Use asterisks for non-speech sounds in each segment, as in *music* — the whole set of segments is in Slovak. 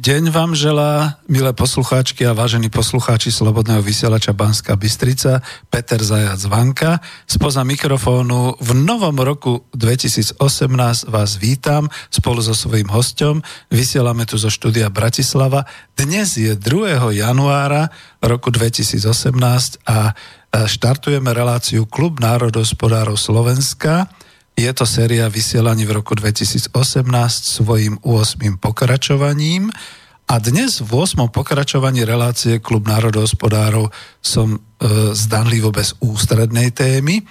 deň vám želá, milé poslucháčky a vážení poslucháči Slobodného vysielača Banska Bystrica, Peter Zajac Vanka. Spoza mikrofónu v novom roku 2018 vás vítam spolu so svojím hostom. Vysielame tu zo štúdia Bratislava. Dnes je 2. januára roku 2018 a štartujeme reláciu Klub národospodárov Slovenska. Je to séria vysielaní v roku 2018 svojim 8. pokračovaním. A dnes v 8. pokračovaní relácie Klub národohospodárov som e, zdanlivo bez ústrednej témy.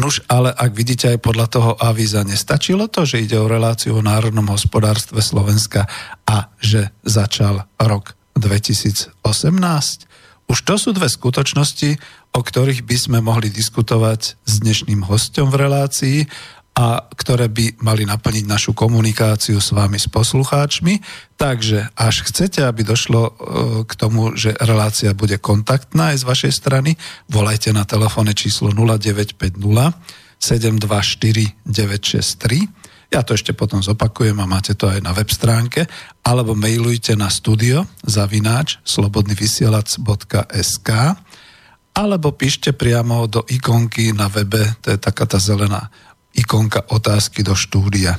Nuž, ale ak vidíte aj podľa toho avíza, nestačilo to, že ide o reláciu o národnom hospodárstve Slovenska a že začal rok 2018. Už to sú dve skutočnosti, o ktorých by sme mohli diskutovať s dnešným hostom v relácii a ktoré by mali naplniť našu komunikáciu s vami, s poslucháčmi. Takže až chcete, aby došlo e, k tomu, že relácia bude kontaktná aj z vašej strany, volajte na telefónne číslo 0950 724 963. Ja to ešte potom zopakujem a máte to aj na web stránke, alebo mailujte na studio zavináč slobodnyvysielac.sk alebo píšte priamo do ikonky na webe, to je taká tá zelená ikonka otázky do štúdia.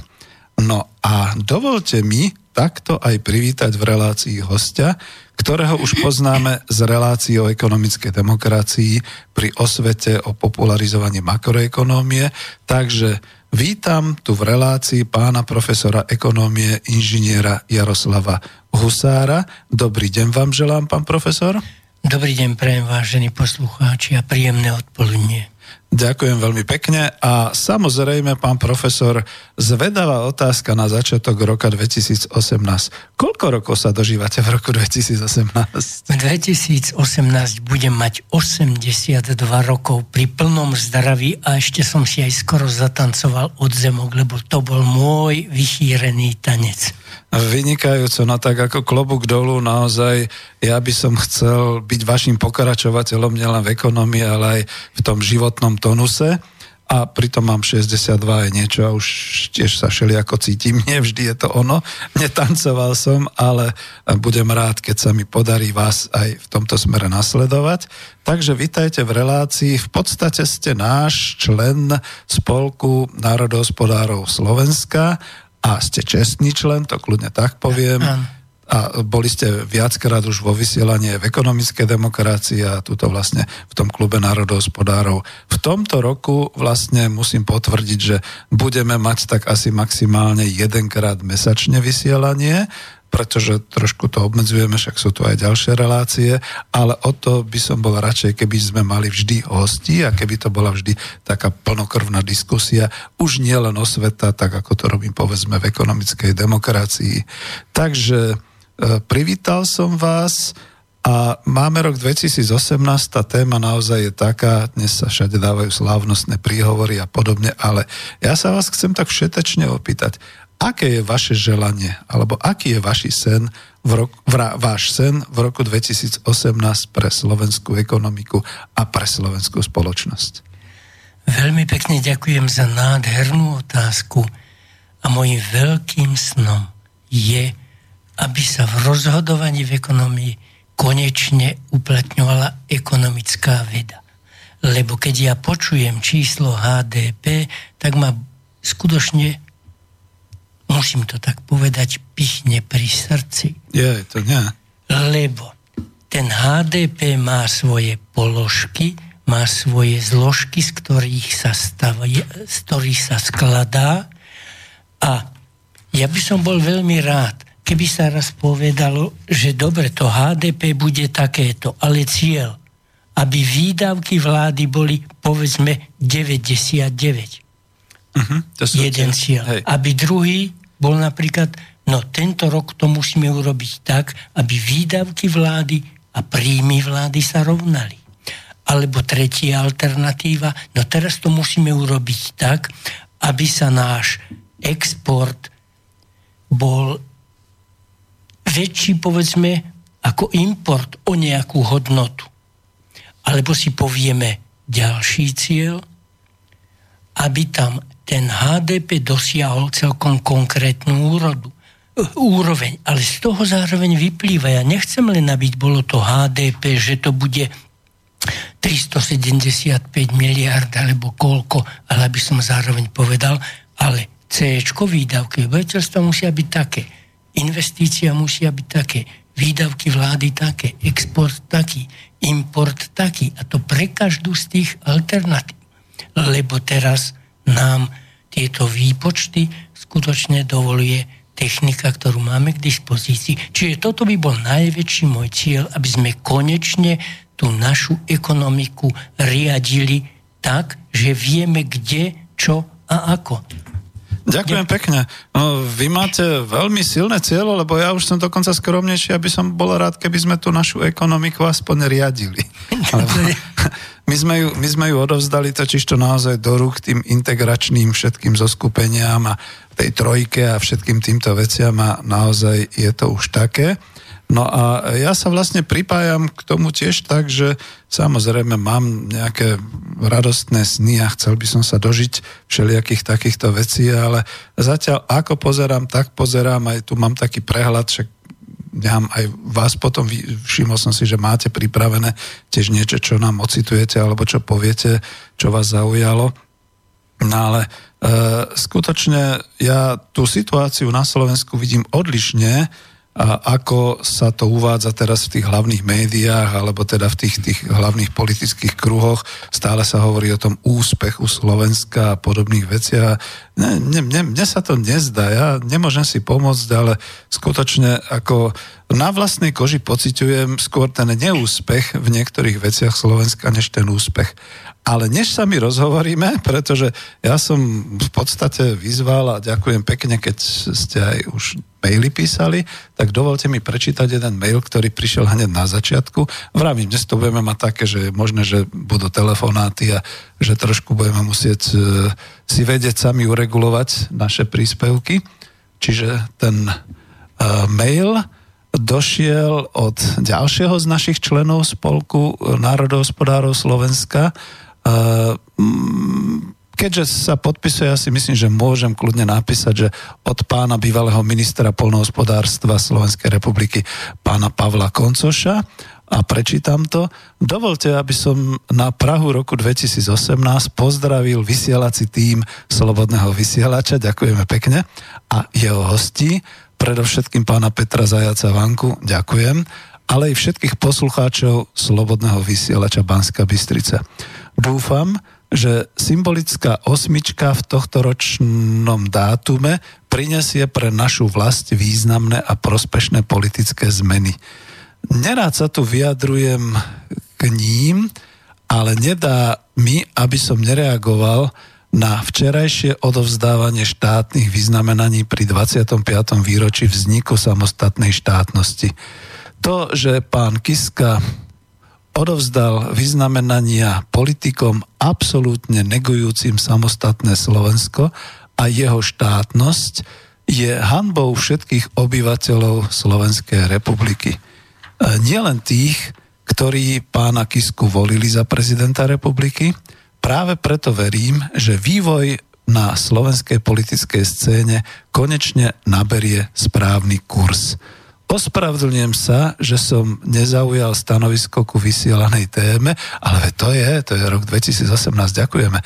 No a dovolte mi takto aj privítať v relácii hostia, ktorého už poznáme z relácií o ekonomickej demokracii pri osvete o popularizovaní makroekonómie. Takže vítam tu v relácii pána profesora ekonómie inžiniera Jaroslava Husára. Dobrý deň vám želám, pán profesor. Dobrý deň, prejem vážení poslucháči a príjemné odpoludnie. Ďakujem veľmi pekne a samozrejme, pán profesor, zvedavá otázka na začiatok roka 2018. Koľko rokov sa dožívate v roku 2018? V 2018 budem mať 82 rokov pri plnom zdraví a ešte som si aj skoro zatancoval od zemok, lebo to bol môj vychýrený tanec. Vynikajúco, no tak ako klobúk dolu, naozaj ja by som chcel byť vašim pokračovateľom nielen v ekonomii, ale aj v tom životnom tonuse a pritom mám 62 aj niečo a už tiež sa ako cítim, *laughs* nie vždy je to ono. Netancoval som, ale budem rád, keď sa mi podarí vás aj v tomto smere nasledovať. Takže vitajte v relácii. V podstate ste náš člen spolku národohospodárov Slovenska a ste čestný člen, to kľudne tak poviem. A boli ste viackrát už vo vysielaní v ekonomickej demokracii a tuto vlastne v tom klube národohospodárov. V tomto roku vlastne musím potvrdiť, že budeme mať tak asi maximálne jedenkrát mesačne vysielanie pretože trošku to obmedzujeme, však sú tu aj ďalšie relácie, ale o to by som bol radšej, keby sme mali vždy hosti a keby to bola vždy taká plnokrvná diskusia, už nie len o sveta, tak ako to robím povedzme v ekonomickej demokracii. Takže privítal som vás a máme rok 2018, tá téma naozaj je taká, dnes sa všade dávajú slávnostné príhovory a podobne, ale ja sa vás chcem tak všetečne opýtať, aké je vaše želanie, alebo aký je vaši sen v rok, v, váš sen v roku 2018 pre slovenskú ekonomiku a pre slovenskú spoločnosť? Veľmi pekne ďakujem za nádhernú otázku. A môjim veľkým snom je, aby sa v rozhodovaní v ekonomii konečne uplatňovala ekonomická veda. Lebo keď ja počujem číslo HDP, tak ma skutočne, musím to tak povedať, pichne pri srdci. Je, to nie. Lebo ten HDP má svoje položky, má svoje zložky, z ktorých sa, stavie, z ktorých sa skladá a ja by som bol veľmi rád, keby sa raz povedalo, že dobre, to HDP bude takéto, ale cieľ, aby výdavky vlády boli povedzme 99. Uh-huh, mhm, to Jeden cieľ. Hej. Aby druhý bol napríklad, no tento rok to musíme urobiť tak, aby výdavky vlády a príjmy vlády sa rovnali. Alebo tretia alternatíva, no teraz to musíme urobiť tak, aby sa náš export bol väčší, povedzme, ako import o nejakú hodnotu. Alebo si povieme ďalší cieľ, aby tam ten HDP dosiahol celkom konkrétnu úrodu, uh, úroveň. Ale z toho zároveň vyplýva, ja nechcem len, aby bolo to HDP, že to bude 375 miliard alebo koľko, ale aby som zároveň povedal, ale C, výdavky obyvateľstva musia byť také, investícia musia byť také, výdavky vlády také, export taký, import taký. A to pre každú z tých alternatív. Lebo teraz nám tieto výpočty skutočne dovoluje technika, ktorú máme k dispozícii. Čiže toto by bol najväčší môj cieľ, aby sme konečne tú našu ekonomiku riadili tak, že vieme kde, čo a ako. Ďakujem pekne. No, vy máte veľmi silné cieľo, lebo ja už som dokonca skromnejší, aby som bol rád, keby sme tú našu ekonomiku aspoň riadili. *laughs* my, sme ju, my sme ju odovzdali totiž to naozaj do rúk tým integračným všetkým zoskupeniam a tej trojke a všetkým týmto veciam a naozaj je to už také. No a ja sa vlastne pripájam k tomu tiež tak, že samozrejme mám nejaké radostné sny a chcel by som sa dožiť všelijakých takýchto vecí, ale zatiaľ ako pozerám, tak pozerám, aj tu mám taký prehľad, však nechám aj vás potom, všimol som si, že máte pripravené tiež niečo, čo nám ocitujete alebo čo poviete, čo vás zaujalo. No ale e, skutočne ja tú situáciu na Slovensku vidím odlišne, a ako sa to uvádza teraz v tých hlavných médiách, alebo teda v tých, tých hlavných politických kruhoch. Stále sa hovorí o tom úspechu Slovenska a podobných veciach. Ne, ne, ne, mne sa to nezdá, ja nemôžem si pomôcť, ale skutočne ako na vlastnej koži pociťujem skôr ten neúspech v niektorých veciach Slovenska, než ten úspech. Ale než sa my rozhovoríme, pretože ja som v podstate vyzval a ďakujem pekne, keď ste aj už maily písali, tak dovolte mi prečítať jeden mail, ktorý prišiel hneď na začiatku. Vravím, dnes to budeme mať také, že je že budú telefonáty a že trošku budeme musieť e, si vedieť sami uregulovať naše príspevky. Čiže ten uh, mail došiel od ďalšieho z našich členov spolku národohospodárov Slovenska, keďže sa podpisuje, ja si myslím, že môžem kľudne napísať, že od pána bývalého ministra polnohospodárstva Slovenskej republiky, pána Pavla Koncoša, a prečítam to. Dovolte, aby som na Prahu roku 2018 pozdravil vysielací tým Slobodného vysielača, ďakujeme pekne, a jeho hostí, predovšetkým pána Petra Zajaca Vanku, ďakujem, ale aj všetkých poslucháčov Slobodného vysielača Banska Bystrica. Dúfam, že symbolická osmička v tohto ročnom dátume prinesie pre našu vlast významné a prospešné politické zmeny. Nerád sa tu vyjadrujem k ním, ale nedá mi, aby som nereagoval na včerajšie odovzdávanie štátnych vyznamenaní pri 25. výročí vzniku samostatnej štátnosti. To, že pán Kiska odovzdal vyznamenania politikom absolútne negujúcim samostatné Slovensko a jeho štátnosť je hanbou všetkých obyvateľov Slovenskej republiky. E, nielen tých, ktorí pána Kisku volili za prezidenta republiky, práve preto verím, že vývoj na slovenskej politickej scéne konečne naberie správny kurz. Ospravedlňujem sa, že som nezaujal stanovisko ku vysielanej téme, ale to je, to je rok 2018, ďakujeme.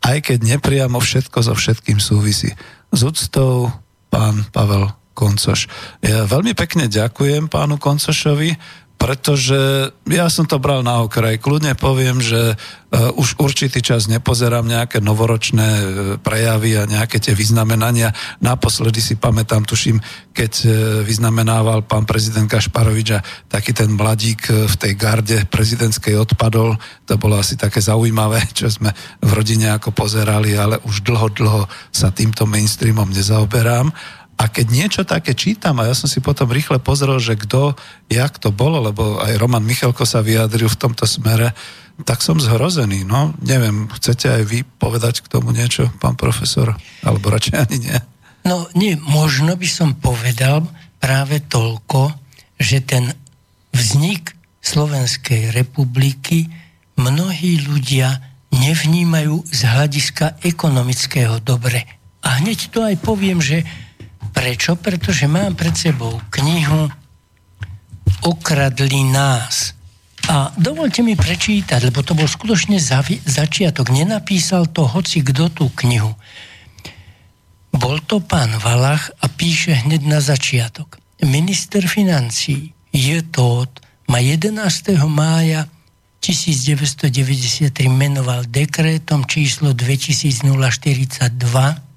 Aj keď nepriamo všetko so všetkým súvisí. S úctou pán Pavel Koncoš. Ja veľmi pekne ďakujem pánu Koncošovi pretože ja som to bral na okraj. Kľudne poviem, že uh, už určitý čas nepozerám nejaké novoročné uh, prejavy a nejaké tie vyznamenania. Naposledy si pamätám, tuším, keď uh, vyznamenával pán prezident Kašparovič a taký ten mladík v tej garde prezidentskej odpadol. To bolo asi také zaujímavé, *laughs* čo sme v rodine ako pozerali, ale už dlho, dlho sa týmto mainstreamom nezaoberám. A keď niečo také čítam, a ja som si potom rýchle pozrel, že kto, jak to bolo, lebo aj Roman Michalko sa vyjadril v tomto smere, tak som zhrozený. No, neviem, chcete aj vy povedať k tomu niečo, pán profesor? Alebo radšej ani nie? No, nie, možno by som povedal práve toľko, že ten vznik Slovenskej republiky mnohí ľudia nevnímajú z hľadiska ekonomického dobre. A hneď to aj poviem, že Prečo? Pretože mám pred sebou knihu Okradli nás. A dovolte mi prečítať, lebo to bol skutočne zavi- začiatok. Nenapísal to hoci kto tú knihu. Bol to pán Valach a píše hneď na začiatok. Minister financí je to ma 11. mája 1993 menoval dekrétom číslo 2042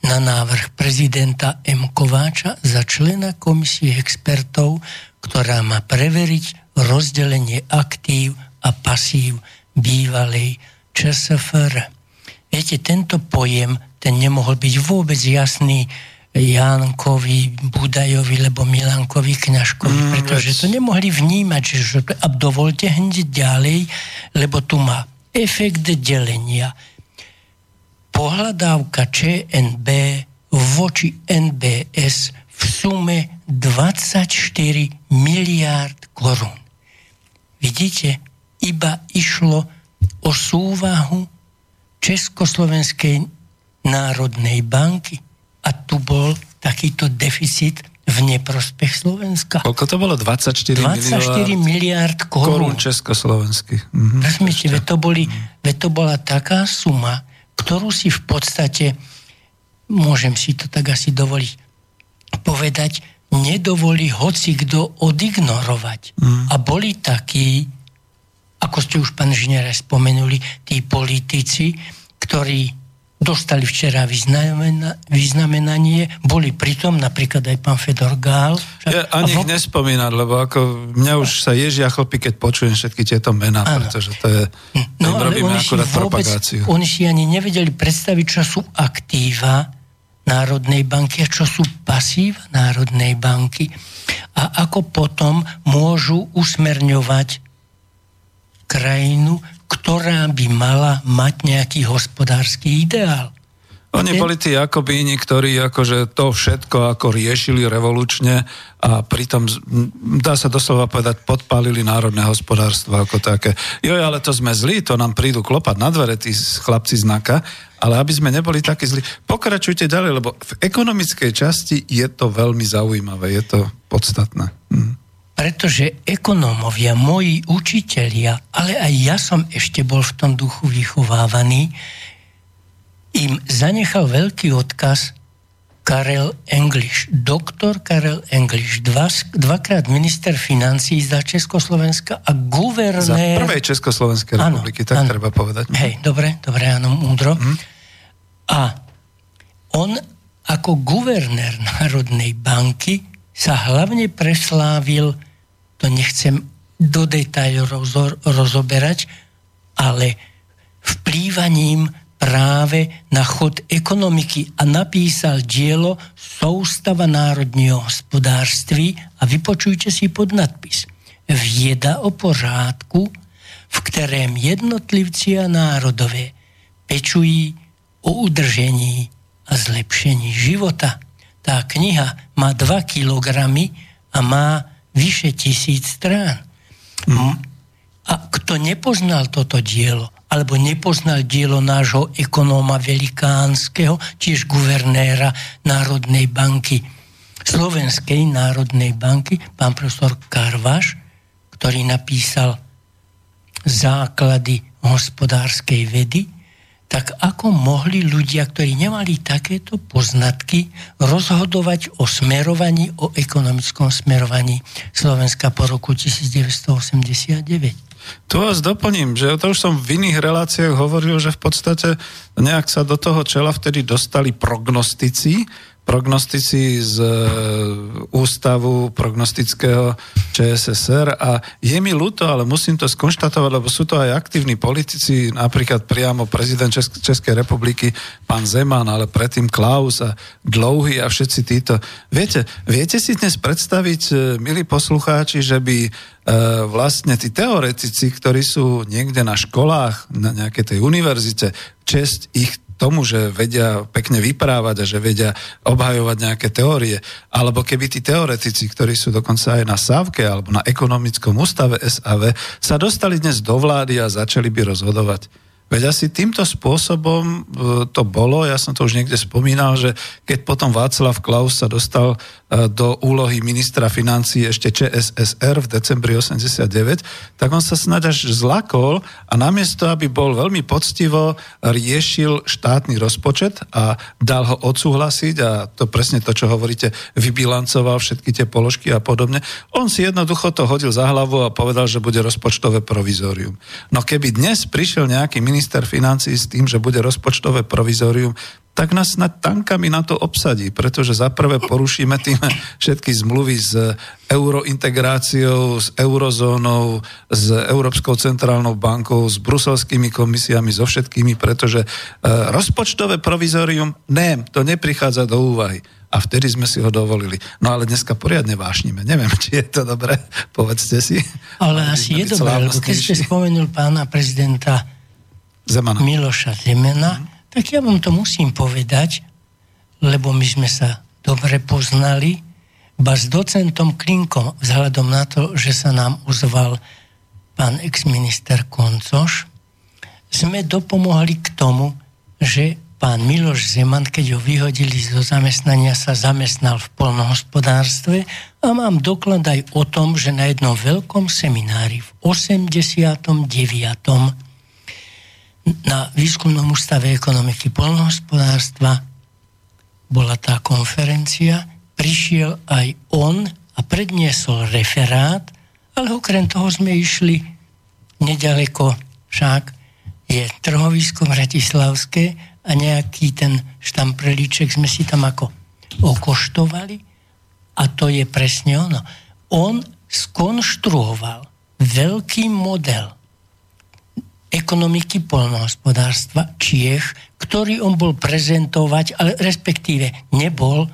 na návrh prezidenta M. Kováča za člena komisie expertov, ktorá má preveriť rozdelenie aktív a pasív bývalej ČSFR. Viete, tento pojem, ten nemohol byť vôbec jasný Jánkovi, Budajovi, lebo Milankovi, Kňažkovi, mm, pretože to nemohli vnímať. Že, a dovolte hneď ďalej, lebo tu má efekt delenia, pohľadávka ČNB voči NBS v sume 24 miliárd korún. Vidíte, iba išlo o súvahu Československej národnej banky a tu bol takýto deficit v neprospech Slovenska. Koľko to bolo? 24, 24 miliárd korún. Korún československých. Mhm. Rozumíte, to, boli, to bola taká suma, ktorú si v podstate, môžem si to tak asi dovoliť povedať, nedovolí hoci kto odignorovať. Mm. A boli takí, ako ste už pán Žinera spomenuli, tí politici, ktorí dostali včera vyznamena, vyznamenanie, boli pritom napríklad aj pán Fedor Gál. Ja ani ich nespomínať, lebo ako mňa už sa ježia chlpy, keď počujem všetky tieto mená, ano. pretože to je, no, ale robíme akurát vôbec, propagáciu. Oni si ani nevedeli predstaviť, čo sú aktíva Národnej banky a čo sú pasíva Národnej banky a ako potom môžu usmerňovať krajinu ktorá by mala mať nejaký hospodársky ideál. Oni boli tí akobíni, ktorí akože to všetko ako riešili revolučne a pritom, dá sa doslova povedať, podpálili národné hospodárstvo ako také. Jo, ale to sme zlí, to nám prídu klopať na dvere tí chlapci znaka, ale aby sme neboli takí zlí. Pokračujte ďalej, lebo v ekonomickej časti je to veľmi zaujímavé, je to podstatné. Hm pretože ekonómovia, moji učitelia, ale aj ja som ešte bol v tom duchu vychovávaný, im zanechal veľký odkaz Karel English, doktor Karel English, dva, dvakrát minister financí za Československa a guvernér... Za prvej Československej republiky, tak ano. treba povedať. Hej, dobre, dobre, áno, múdro. Mm. A on ako guvernér Národnej banky sa hlavne preslávil to nechcem do detajlov rozoberať, ale vplývaním práve na chod ekonomiky a napísal dielo Soustava národního hospodárství a vypočujte si pod nadpis. Vieda o pořádku, v kterém jednotlivci a národové pečují o udržení a zlepšení života. Tá kniha má 2 kilogramy a má vyše tisíc strán. Mm. A kto nepoznal toto dielo alebo nepoznal dielo nášho ekonóma velikánskeho, tiež guvernéra Národnej banky, Slovenskej národnej banky, pán profesor Karvaš, ktorý napísal základy hospodárskej vedy, tak ako mohli ľudia, ktorí nemali takéto poznatky, rozhodovať o smerovaní, o ekonomickom smerovaní Slovenska po roku 1989? Tu vás doplním, že to už som v iných reláciách hovoril, že v podstate nejak sa do toho čela vtedy dostali prognostici, prognostici z e, ústavu prognostického ČSSR a je mi ľúto, ale musím to skonštatovať, lebo sú to aj aktívni politici, napríklad priamo prezident Česk- Českej republiky, pán Zeman, ale predtým Klaus a Dlouhy a všetci títo. Viete, viete si dnes predstaviť, e, milí poslucháči, že by e, vlastne tí teoretici, ktorí sú niekde na školách, na nejakej tej univerzite, čest ich tomu, že vedia pekne vyprávať a že vedia obhajovať nejaké teórie, alebo keby tí teoretici, ktorí sú dokonca aj na SAVke alebo na ekonomickom ústave SAV, sa dostali dnes do vlády a začali by rozhodovať Veď asi týmto spôsobom e, to bolo, ja som to už niekde spomínal, že keď potom Václav Klaus sa dostal e, do úlohy ministra financí ešte ČSSR v decembri 89, tak on sa snad až zlakol a namiesto, aby bol veľmi poctivo riešil štátny rozpočet a dal ho odsúhlasiť a to presne to, čo hovoríte, vybilancoval všetky tie položky a podobne, on si jednoducho to hodil za hlavu a povedal, že bude rozpočtové provizórium. No keby dnes prišiel nejaký minister minister financí s tým, že bude rozpočtové provizorium, tak nás nad tankami na to obsadí, pretože za prvé porušíme tým všetky zmluvy s eurointegráciou, s eurozónou, s Európskou centrálnou bankou, s bruselskými komisiami, so všetkými, pretože e, rozpočtové provizorium, ne, to neprichádza do úvahy. A vtedy sme si ho dovolili. No ale dneska poriadne vášnime. Neviem, či je to dobré, povedzte si. Ale asi je dobré, lebo keď ste spomenul pána prezidenta Zemana. Miloša Zemana, mm. tak ja vám to musím povedať, lebo my sme sa dobre poznali, ba s docentom Klinkom, vzhľadom na to, že sa nám ozval pán exminister Koncoš, sme dopomohli k tomu, že pán Miloš Zeman, keď ho vyhodili zo zamestnania, sa zamestnal v polnohospodárstve a mám doklad aj o tom, že na jednom veľkom seminári v 89 na výskumnom ústave ekonomiky polnohospodárstva bola tá konferencia, prišiel aj on a predniesol referát, ale okrem toho sme išli nedaleko však je trhovisko Bratislavské a nejaký ten štamprelíček sme si tam ako okoštovali a to je presne ono. On skonštruoval veľký model ekonomiky polnohospodárstva Čiech, ktorý on bol prezentovať, ale respektíve nebol,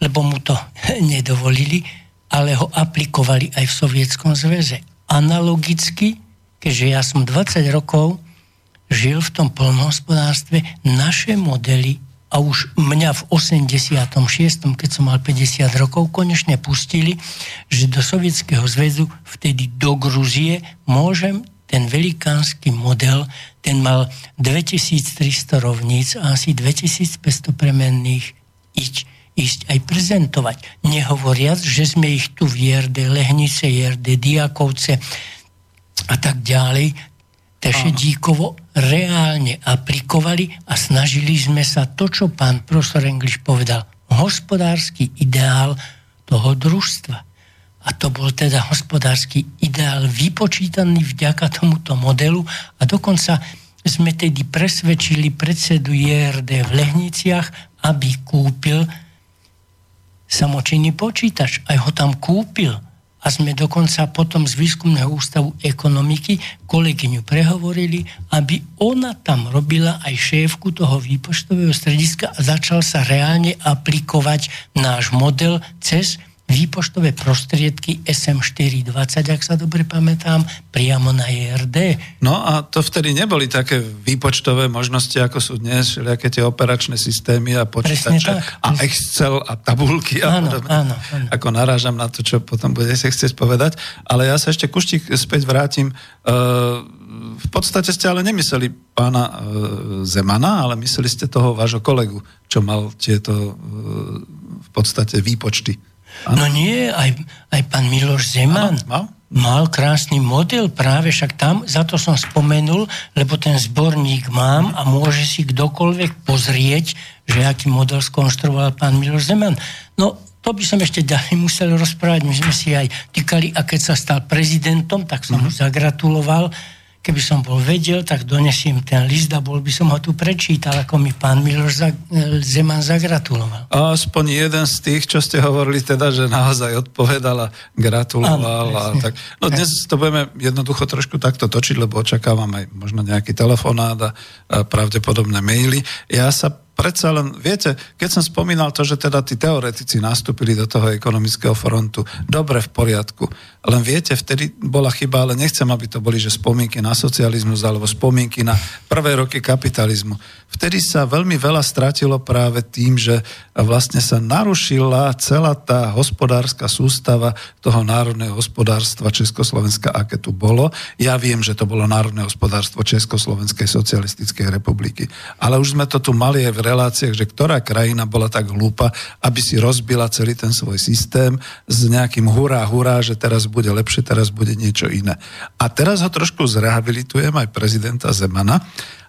lebo mu to *laughs* nedovolili, ale ho aplikovali aj v Sovietskom zväze. Analogicky, keďže ja som 20 rokov žil v tom polnohospodárstve, naše modely a už mňa v 86., keď som mal 50 rokov, konečne pustili, že do Sovietskeho zväzu, vtedy do Gruzie, môžem ten velikánsky model, ten mal 2300 rovníc a asi 2500 premenných ísť, ísť aj prezentovať. Nehovoriac, že sme ich tu v Jerde, Lehnice, Jerde, Diakovce a tak ďalej, Tešedíkovo reálne aplikovali a snažili sme sa to, čo pán profesor Engliš povedal, hospodársky ideál toho družstva a to bol teda hospodársky ideál vypočítaný vďaka tomuto modelu a dokonca sme tedy presvedčili predsedu JRD v Lehniciach, aby kúpil samočinný počítač. Aj ho tam kúpil. A sme dokonca potom z Výskumného ústavu ekonomiky kolegyňu prehovorili, aby ona tam robila aj šéfku toho výpočtového strediska a začal sa reálne aplikovať náš model cez výpočtové prostriedky SM420, ak sa dobre pamätám, priamo na ERD. No a to vtedy neboli také výpočtové možnosti, ako sú dnes, všelijaké tie operačné systémy a počítače a Excel a tabulky a áno, podobne. Áno, áno. Ako narážam na to, čo potom budete chcieť povedať. Ale ja sa ešte kuštík späť vrátim. Uh, v podstate ste ale nemysleli pána e, Zemana, ale mysleli ste toho vášho kolegu, čo mal tieto e, v podstate výpočty. Ano? No nie, aj, aj pán Miloš Zeman ano, mal? mal krásny model, práve však tam, za to som spomenul, lebo ten zborník mám a môže si kdokoľvek pozrieť, že aký model skonštruoval pán Miloš Zeman. No, to by som ešte ďalej musel rozprávať. My sme si aj týkali, a keď sa stal prezidentom, tak som mm-hmm. mu zagratuloval keby som bol vedel, tak donesiem ten list a bol by som ho tu prečítal, ako mi pán Miloš Zeman zagratuloval. A aspoň jeden z tých, čo ste hovorili teda, že naozaj odpovedal a gratuloval. Áno, a tak. No dnes to budeme jednoducho trošku takto točiť, lebo očakávam aj možno nejaký telefonát a pravdepodobné maily. Ja sa predsa len, viete, keď som spomínal to, že teda tí teoretici nastúpili do toho ekonomického frontu, dobre, v poriadku. Len viete, vtedy bola chyba, ale nechcem, aby to boli, že spomienky na socializmus alebo spomienky na prvé roky kapitalizmu. Vtedy sa veľmi veľa stratilo práve tým, že vlastne sa narušila celá tá hospodárska sústava toho národného hospodárstva Československa, aké tu bolo. Ja viem, že to bolo národné hospodárstvo Československej socialistickej republiky. Ale už sme to tu mali aj v reláciách, že ktorá krajina bola tak hlúpa, aby si rozbila celý ten svoj systém s nejakým hurá, hurá, že teraz bude lepšie, teraz bude niečo iné. A teraz ho trošku zrehabilitujem aj prezidenta Zemana,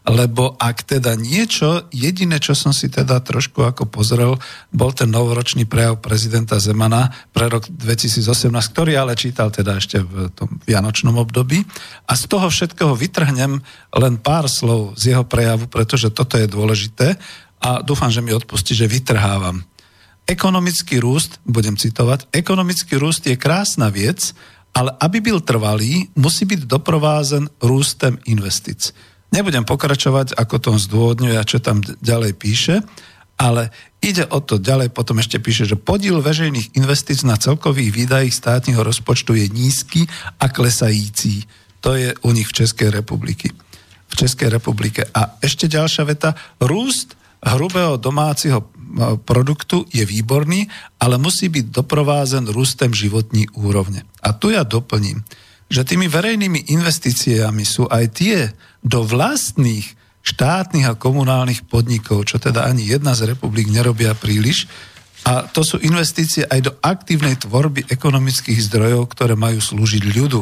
lebo ak teda niečo, jediné, čo som si teda trošku ako pozrel, bol ten novoročný prejav prezidenta Zemana pre rok 2018, ktorý ale čítal teda ešte v tom vianočnom období. A z toho všetkého vytrhnem len pár slov z jeho prejavu, pretože toto je dôležité a dúfam, že mi odpustí, že vytrhávam. Ekonomický rúst, budem citovať, ekonomický rúst je krásna vec, ale aby byl trvalý, musí byť doprovázen rústem investic. Nebudem pokračovať, ako to zdôvodňuje a čo tam ďalej píše, ale ide o to ďalej, potom ešte píše, že podiel veřejných investíc na celkových výdajích státneho rozpočtu je nízky a klesající. To je u nich v Českej republiky. V Českej republike. A ešte ďalšia veta. Rúst hrubého domáceho e, produktu je výborný, ale musí byť doprovázen rústem životní úrovne. A tu ja doplním, že tými verejnými investíciami sú aj tie do vlastných štátnych a komunálnych podnikov, čo teda ani jedna z republik nerobia príliš. A to sú investície aj do aktívnej tvorby ekonomických zdrojov, ktoré majú slúžiť ľudu,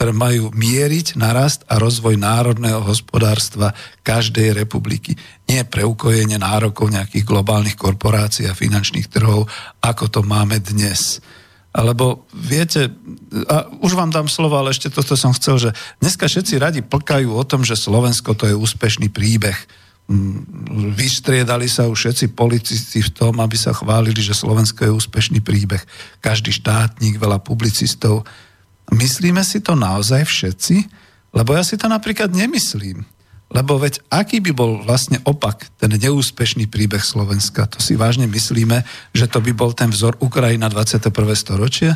ktoré majú mieriť na rast a rozvoj národného hospodárstva každej republiky. Nie pre ukojenie nárokov nejakých globálnych korporácií a finančných trhov, ako to máme dnes. Alebo viete, a už vám dám slovo, ale ešte toto som chcel, že dneska všetci radi plkajú o tom, že Slovensko to je úspešný príbeh. Mm, vystriedali sa už všetci politici v tom, aby sa chválili, že Slovensko je úspešný príbeh. Každý štátnik, veľa publicistov. Myslíme si to naozaj všetci? Lebo ja si to napríklad nemyslím. Lebo veď aký by bol vlastne opak, ten neúspešný príbeh Slovenska? To si vážne myslíme, že to by bol ten vzor Ukrajina 21. storočie?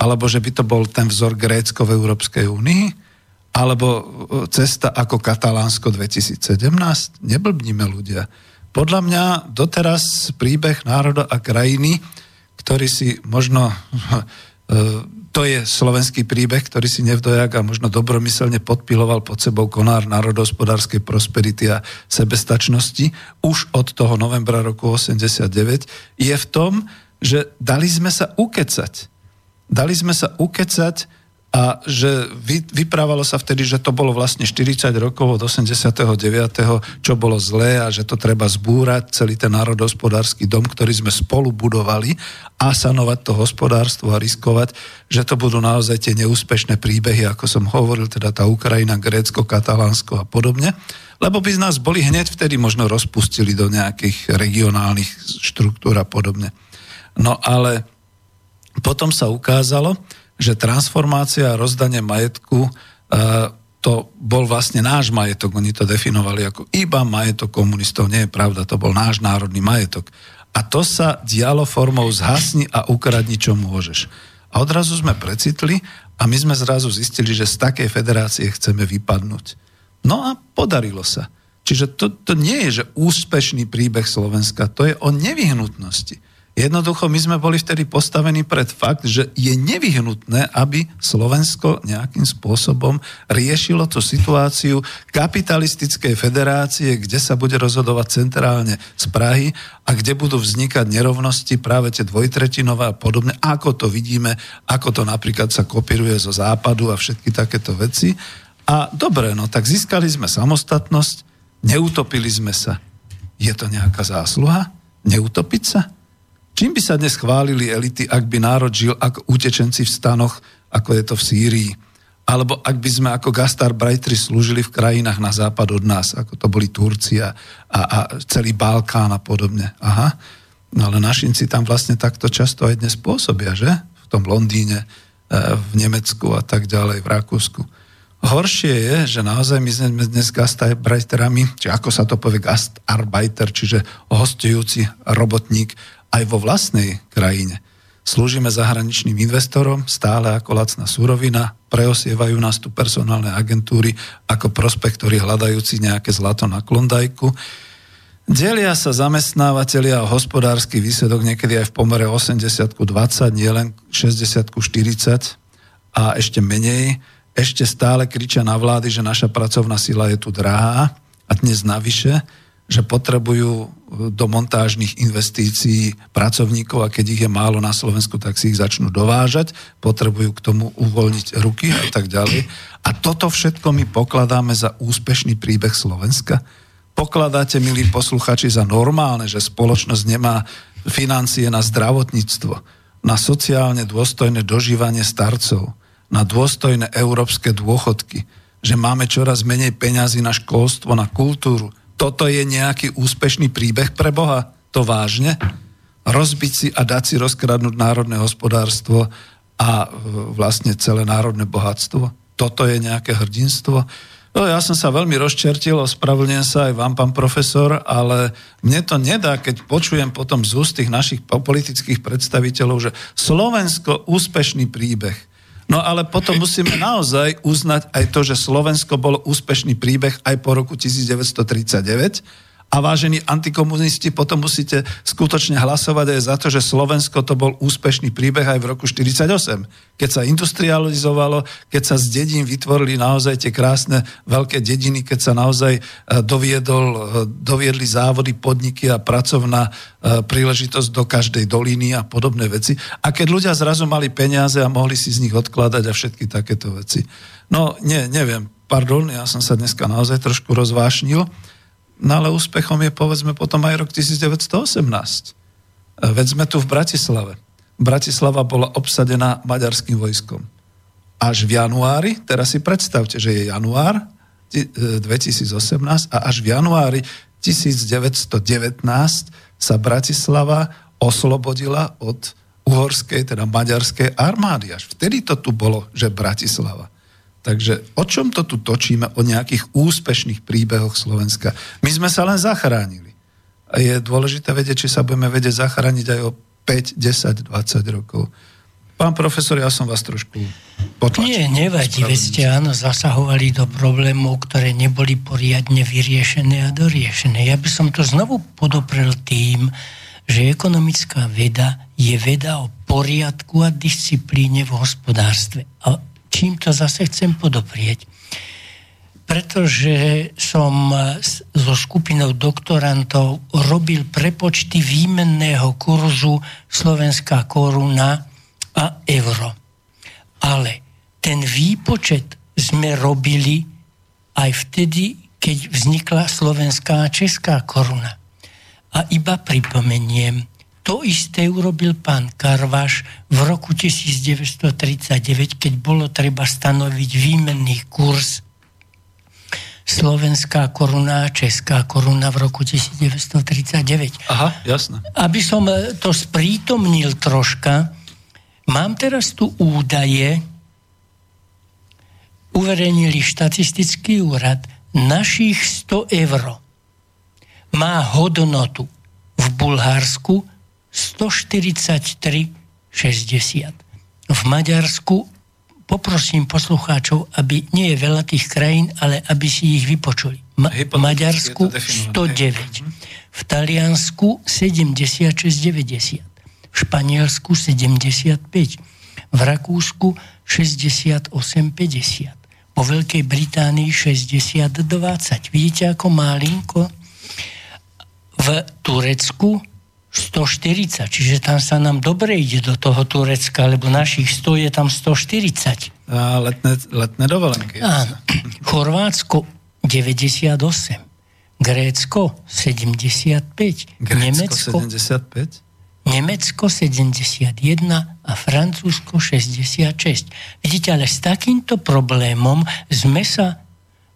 Alebo že by to bol ten vzor Grécko v Európskej únii? Alebo e, cesta ako Katalánsko 2017? Neblbníme ľudia. Podľa mňa doteraz príbeh národa a krajiny, ktorý si možno *laughs* e, to je slovenský príbeh, ktorý si nevdojak a možno dobromyselne podpiloval pod sebou konár národohospodárskej prosperity a sebestačnosti už od toho novembra roku 89, je v tom, že dali sme sa ukecať. Dali sme sa ukecať a že vy, vyprávalo sa vtedy, že to bolo vlastne 40 rokov od 89., čo bolo zlé a že to treba zbúrať, celý ten národohospodársky dom, ktorý sme spolu budovali a sanovať to hospodárstvo a riskovať, že to budú naozaj tie neúspešné príbehy, ako som hovoril, teda tá Ukrajina, Grécko, Katalánsko a podobne, lebo by z nás boli hneď vtedy možno rozpustili do nejakých regionálnych štruktúr a podobne. No ale potom sa ukázalo, že transformácia a rozdanie majetku e, to bol vlastne náš majetok. Oni to definovali ako iba majetok komunistov. Nie je pravda, to bol náš národný majetok. A to sa dialo formou zhasni a ukradni, čo môžeš. A odrazu sme precitli a my sme zrazu zistili, že z takej federácie chceme vypadnúť. No a podarilo sa. Čiže to, to nie je, že úspešný príbeh Slovenska, to je o nevyhnutnosti. Jednoducho my sme boli vtedy postavení pred fakt, že je nevyhnutné, aby Slovensko nejakým spôsobom riešilo tú situáciu kapitalistickej federácie, kde sa bude rozhodovať centrálne z Prahy a kde budú vznikať nerovnosti práve tie dvojtretinové a podobne, ako to vidíme, ako to napríklad sa kopíruje zo západu a všetky takéto veci. A dobre, no tak získali sme samostatnosť, neutopili sme sa. Je to nejaká zásluha? Neutopiť sa? Čím by sa dnes chválili elity, ak by národ žil ako utečenci v stanoch, ako je to v Sýrii? Alebo ak by sme ako gastarbajtri slúžili v krajinách na západ od nás, ako to boli Turcia a, a celý Balkán a podobne. Aha, no ale našinci tam vlastne takto často aj dnes pôsobia, že? V tom Londýne, e, v Nemecku a tak ďalej, v Rakúsku. Horšie je, že naozaj my sme dnes gastarbajterami, či ako sa to povie gastarbeiter, čiže hostujúci robotník aj vo vlastnej krajine. Slúžime zahraničným investorom stále ako lacná surovina, preosievajú nás tu personálne agentúry ako prospektory hľadajúci nejaké zlato na klondajku. Delia sa zamestnávateľia a hospodársky výsledok niekedy aj v pomere 80 ku 20, nielen 60 ku 40 a ešte menej. Ešte stále kričia na vlády, že naša pracovná sila je tu drahá a dnes navyše že potrebujú e, do montážnych investícií pracovníkov a keď ich je málo na Slovensku, tak si ich začnú dovážať, potrebujú k tomu uvoľniť ruky a tak ďalej. A toto všetko my pokladáme za úspešný príbeh Slovenska. Pokladáte, milí posluchači, za normálne, že spoločnosť nemá financie na zdravotníctvo, na sociálne dôstojné dožívanie starcov, na dôstojné európske dôchodky, že máme čoraz menej peňazí na školstvo, na kultúru, toto je nejaký úspešný príbeh pre Boha? To vážne? Rozbiť si a dať si rozkradnúť národné hospodárstvo a e, vlastne celé národné bohatstvo? Toto je nejaké hrdinstvo? No, ja som sa veľmi rozčertil, ospravedlňujem sa aj vám, pán profesor, ale mne to nedá, keď počujem potom z úst tých našich politických predstaviteľov, že Slovensko úspešný príbeh. No ale potom musíme naozaj uznať aj to, že Slovensko bolo úspešný príbeh aj po roku 1939 a vážení antikomunisti, potom musíte skutočne hlasovať aj za to, že Slovensko to bol úspešný príbeh aj v roku 1948, keď sa industrializovalo, keď sa z dedín vytvorili naozaj tie krásne veľké dediny, keď sa naozaj e, doviedol, e, doviedli závody, podniky a pracovná e, príležitosť do každej doliny a podobné veci. A keď ľudia zrazu mali peniaze a mohli si z nich odkladať a všetky takéto veci. No, nie, neviem, pardon, ja som sa dneska naozaj trošku rozvášnil. No ale úspechom je povedzme potom aj rok 1918. E, veď sme tu v Bratislave. Bratislava bola obsadená maďarským vojskom. Až v januári, teraz si predstavte, že je január 2018 e, a až v januári 1919 sa Bratislava oslobodila od uhorskej, teda maďarskej armády. Až vtedy to tu bolo, že Bratislava. Takže o čom to tu točíme? O nejakých úspešných príbehoch Slovenska. My sme sa len zachránili. A je dôležité vedieť, či sa budeme vedieť zachrániť aj o 5, 10, 20 rokov. Pán profesor, ja som vás trošku potlačil. Nie, nevadí, veď ste áno zasahovali do problémov, ktoré neboli poriadne vyriešené a doriešené. Ja by som to znovu podoprel tým, že ekonomická veda je veda o poriadku a disciplíne v hospodárstve. A čím to zase chcem podoprieť. Pretože som so skupinou doktorantov robil prepočty výmenného kurzu slovenská koruna a euro. Ale ten výpočet sme robili aj vtedy, keď vznikla slovenská a česká koruna. A iba pripomeniem, to isté urobil pán Karvaš v roku 1939, keď bolo treba stanoviť výmenný kurz slovenská koruna a česká koruna v roku 1939. Aha, jasné. Aby som e, to sprítomnil troška, mám teraz tu údaje, uverejnili štatistický úrad, našich 100 eur má hodnotu v Bulharsku 143,60. V Maďarsku poprosím poslucháčov, aby nie je veľa tých krajín, ale aby si ich vypočuli. Ma- Maďarsku 109. V Taliansku 76,90. v Španielsku 75, v Rakúsku 68,50, po Veľkej Británii 60-20. Vidíte, ako malinko? V Turecku 140, čiže tam sa nám dobre ide do toho Turecka, lebo našich 100 je tam 140. A letné, letné dovolenky. Áno. Chorvátsko 98, Grécko 75, Grécko Nemecko 75? Nemecko 71 a Francúzsko 66. Vidíte, ale s takýmto problémom sme sa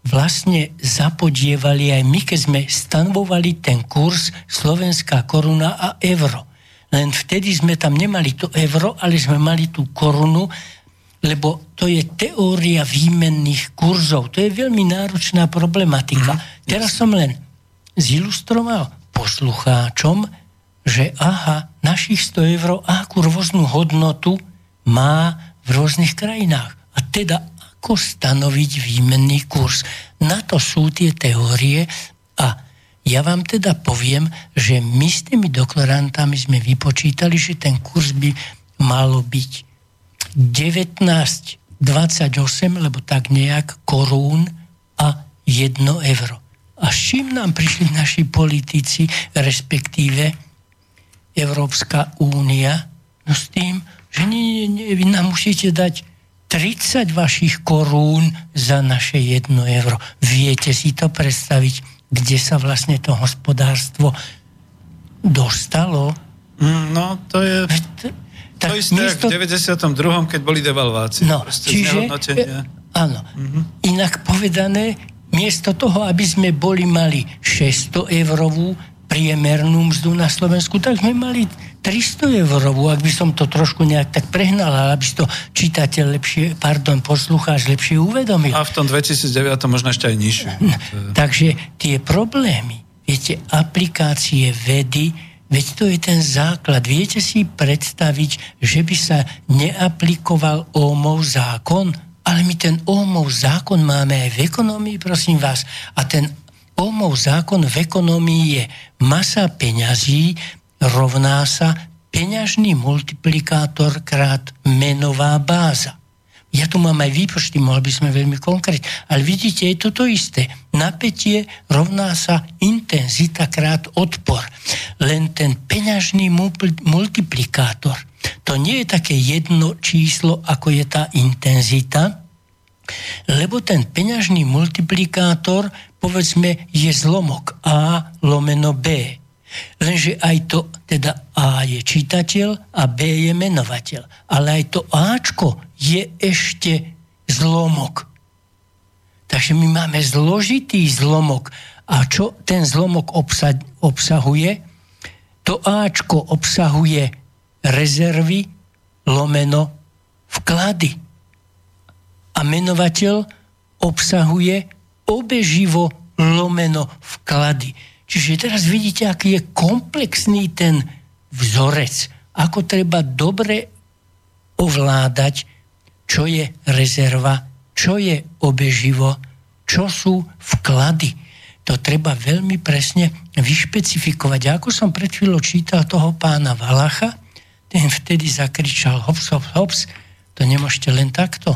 vlastne zapodievali aj my, keď sme stanovovali ten kurz slovenská koruna a euro. Len vtedy sme tam nemali to euro, ale sme mali tú korunu, lebo to je teória výmenných kurzov. To je veľmi náročná problematika. Mm, Teraz som len zilustroval poslucháčom, že aha, našich 100 eur akú rôznu hodnotu má v rôznych krajinách. A teda ako stanoviť výmenný kurz. Na to sú tie teórie a ja vám teda poviem, že my s tými doktorantami sme vypočítali, že ten kurz by malo byť 19,28, lebo tak nejak korún a 1 euro. A s čím nám prišli naši politici, respektíve Európska únia? No s tým, že nie, nie, vy nám musíte dať 30 vašich korún za naše 1 euro. Viete si to predstaviť, kde sa vlastne to hospodárstvo dostalo? Mm, no, to je... Tak to isté miesto... v 92. keď boli devalvácie. No, čiže, e, áno. Mm-hmm. Inak povedané, miesto toho, aby sme boli mali 600 eurovú priemernú mzdu na Slovensku, tak sme mali 300 eurovú, ak by som to trošku nejak tak prehnal, aby si to čitateľ lepšie, pardon, poslucháč lepšie uvedomil. A v tom 2009 to možno ešte aj nižšie. Takže tie problémy, viete, aplikácie vedy, veď to je ten základ. Viete si predstaviť, že by sa neaplikoval Ómov zákon, ale my ten Ómov zákon máme aj v ekonomii, prosím vás. A ten Ómov zákon v ekonomii je masa peňazí, rovná sa peňažný multiplikátor krát menová báza. Ja tu mám aj výpočty, mohli by sme veľmi konkrétne. Ale vidíte, je to to isté. Napätie rovná sa intenzita krát odpor. Len ten peňažný multiplikátor, to nie je také jedno číslo, ako je tá intenzita, lebo ten peňažný multiplikátor, povedzme, je zlomok A lomeno B. Lenže aj to, teda A je čitateľ a B je menovateľ. Ale aj to Ačko je ešte zlomok. Takže my máme zložitý zlomok. A čo ten zlomok obsa- obsahuje? To Ačko obsahuje rezervy lomeno vklady. A menovateľ obsahuje obeživo lomeno vklady. Čiže teraz vidíte, aký je komplexný ten vzorec, ako treba dobre ovládať, čo je rezerva, čo je obeživo, čo sú vklady. To treba veľmi presne vyšpecifikovať. A ako som pred chvíľou čítal toho pána Valacha, ten vtedy zakričal hops, hops, hops, to nemôžete len takto.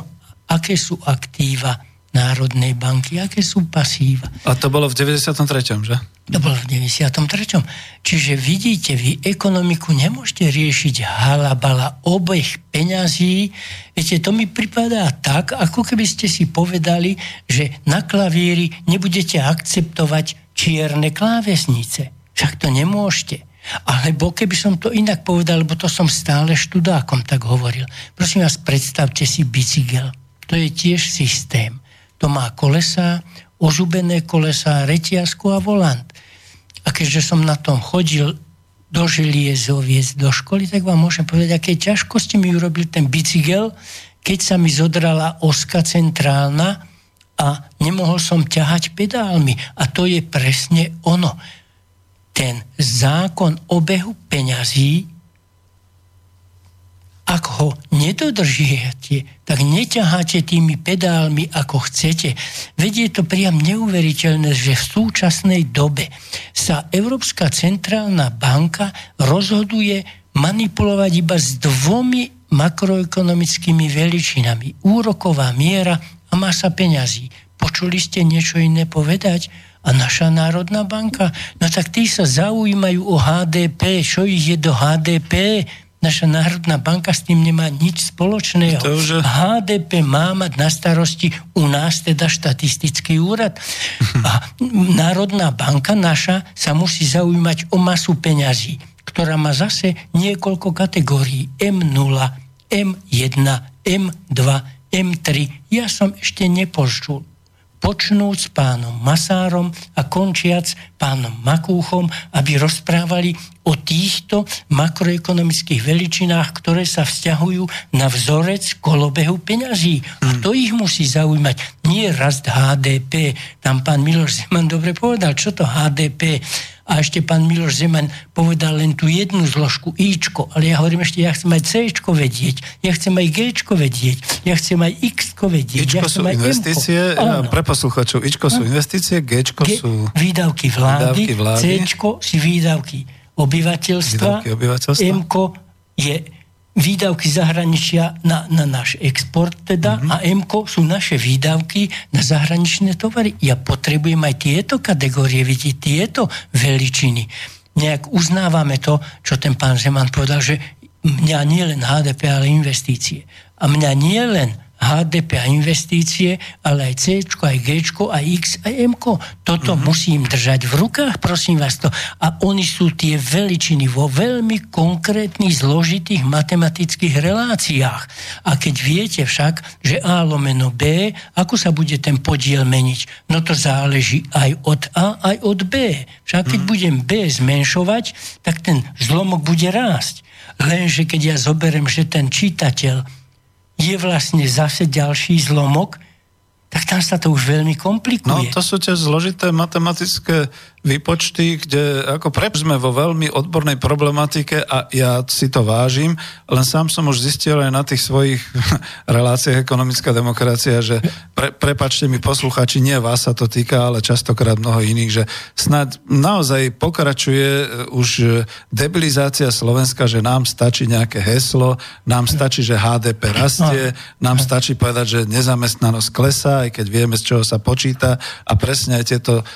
Aké sú aktíva, Národnej banky, aké sú pasíva. A to bolo v 93., že? To bolo v 93. Čiže vidíte, vy ekonomiku nemôžete riešiť halabala obeh peňazí. Viete, to mi pripadá tak, ako keby ste si povedali, že na klavíri nebudete akceptovať čierne klávesnice. Však to nemôžete. Alebo keby som to inak povedal, lebo to som stále študákom tak hovoril. Prosím vás, predstavte si bicykel. To je tiež systém to má kolesa, ožubené kolesa, reťazku a volant. A keďže som na tom chodil do Želiezoviec, do školy, tak vám môžem povedať, aké ťažkosti mi urobil ten bicykel, keď sa mi zodrala oska centrálna a nemohol som ťahať pedálmi. A to je presne ono. Ten zákon obehu peňazí ak ho nedodržiate, tak neťaháte tými pedálmi, ako chcete. Vedie to priam neuveriteľné, že v súčasnej dobe sa Európska centrálna banka rozhoduje manipulovať iba s dvomi makroekonomickými veličinami. Úroková miera a masa peňazí. Počuli ste niečo iné povedať? A naša Národná banka? No tak tí sa zaujímajú o HDP. Čo ich je do HDP? Naša Národná banka s tým nemá nič spoločného. To už... HDP má mať na starosti u nás teda štatistický úrad. *laughs* A Národná banka naša sa musí zaujímať o masu peňazí, ktorá má zase niekoľko kategórií. M0, M1, M2, M3. Ja som ešte nepočul počnúť s pánom Masárom a končiac pánom Makúchom, aby rozprávali o týchto makroekonomických veličinách, ktoré sa vzťahujú na vzorec kolobehu peňazí. A hmm. to ich musí zaujímať. Nie rast HDP. Tam pán Miloš Zeman dobre povedal, čo to HDP a ešte pán Miloš Zeman povedal len tú jednu zložku Ičko, ale ja hovorím ešte, ja chcem aj Cčko vedieť, ja chcem aj Gčko vedieť, ja chcem aj Xko vedieť. Ičko ja sú investície, ja, pre posluchačov, Ičko sú investície, Gčko G- sú výdavky vlády, výdavky vlády. Cčko sú výdavky obyvateľstva, výdavky obyvateľstva. Mko je výdavky zahraničia na, na náš export teda mm-hmm. a MKO sú naše výdavky na zahraničné tovary. Ja potrebujem aj tieto kategórie vidieť, tieto veličiny. Nejak uznávame to, čo ten pán Zeman povedal, že mňa nie len HDP, ale investície. A mňa nie len HDP a investície, ale aj C, aj G, aj X, aj M. Toto mm-hmm. musím držať v rukách, prosím vás to. A oni sú tie veličiny vo veľmi konkrétnych, zložitých matematických reláciách. A keď viete však, že A lomeno B, ako sa bude ten podiel meniť? No to záleží aj od A, aj od B. Však keď mm-hmm. budem B zmenšovať, tak ten zlomok bude rásť. Lenže keď ja zoberiem, že ten čitateľ je vlastne zase ďalší zlomok, tak tam sa to už veľmi komplikuje. No to sú tie zložité matematické výpočty, kde ako prep sme vo veľmi odbornej problematike a ja si to vážim, len sám som už zistil aj na tých svojich *laughs* reláciách ekonomická demokracia, že pre, prepačte mi posluchači, nie vás sa to týka, ale častokrát mnoho iných, že snad naozaj pokračuje e, už debilizácia Slovenska, že nám stačí nejaké heslo, nám stačí, že HDP rastie, nám stačí povedať, že nezamestnanosť klesá, aj keď vieme, z čoho sa počíta. A presne aj tieto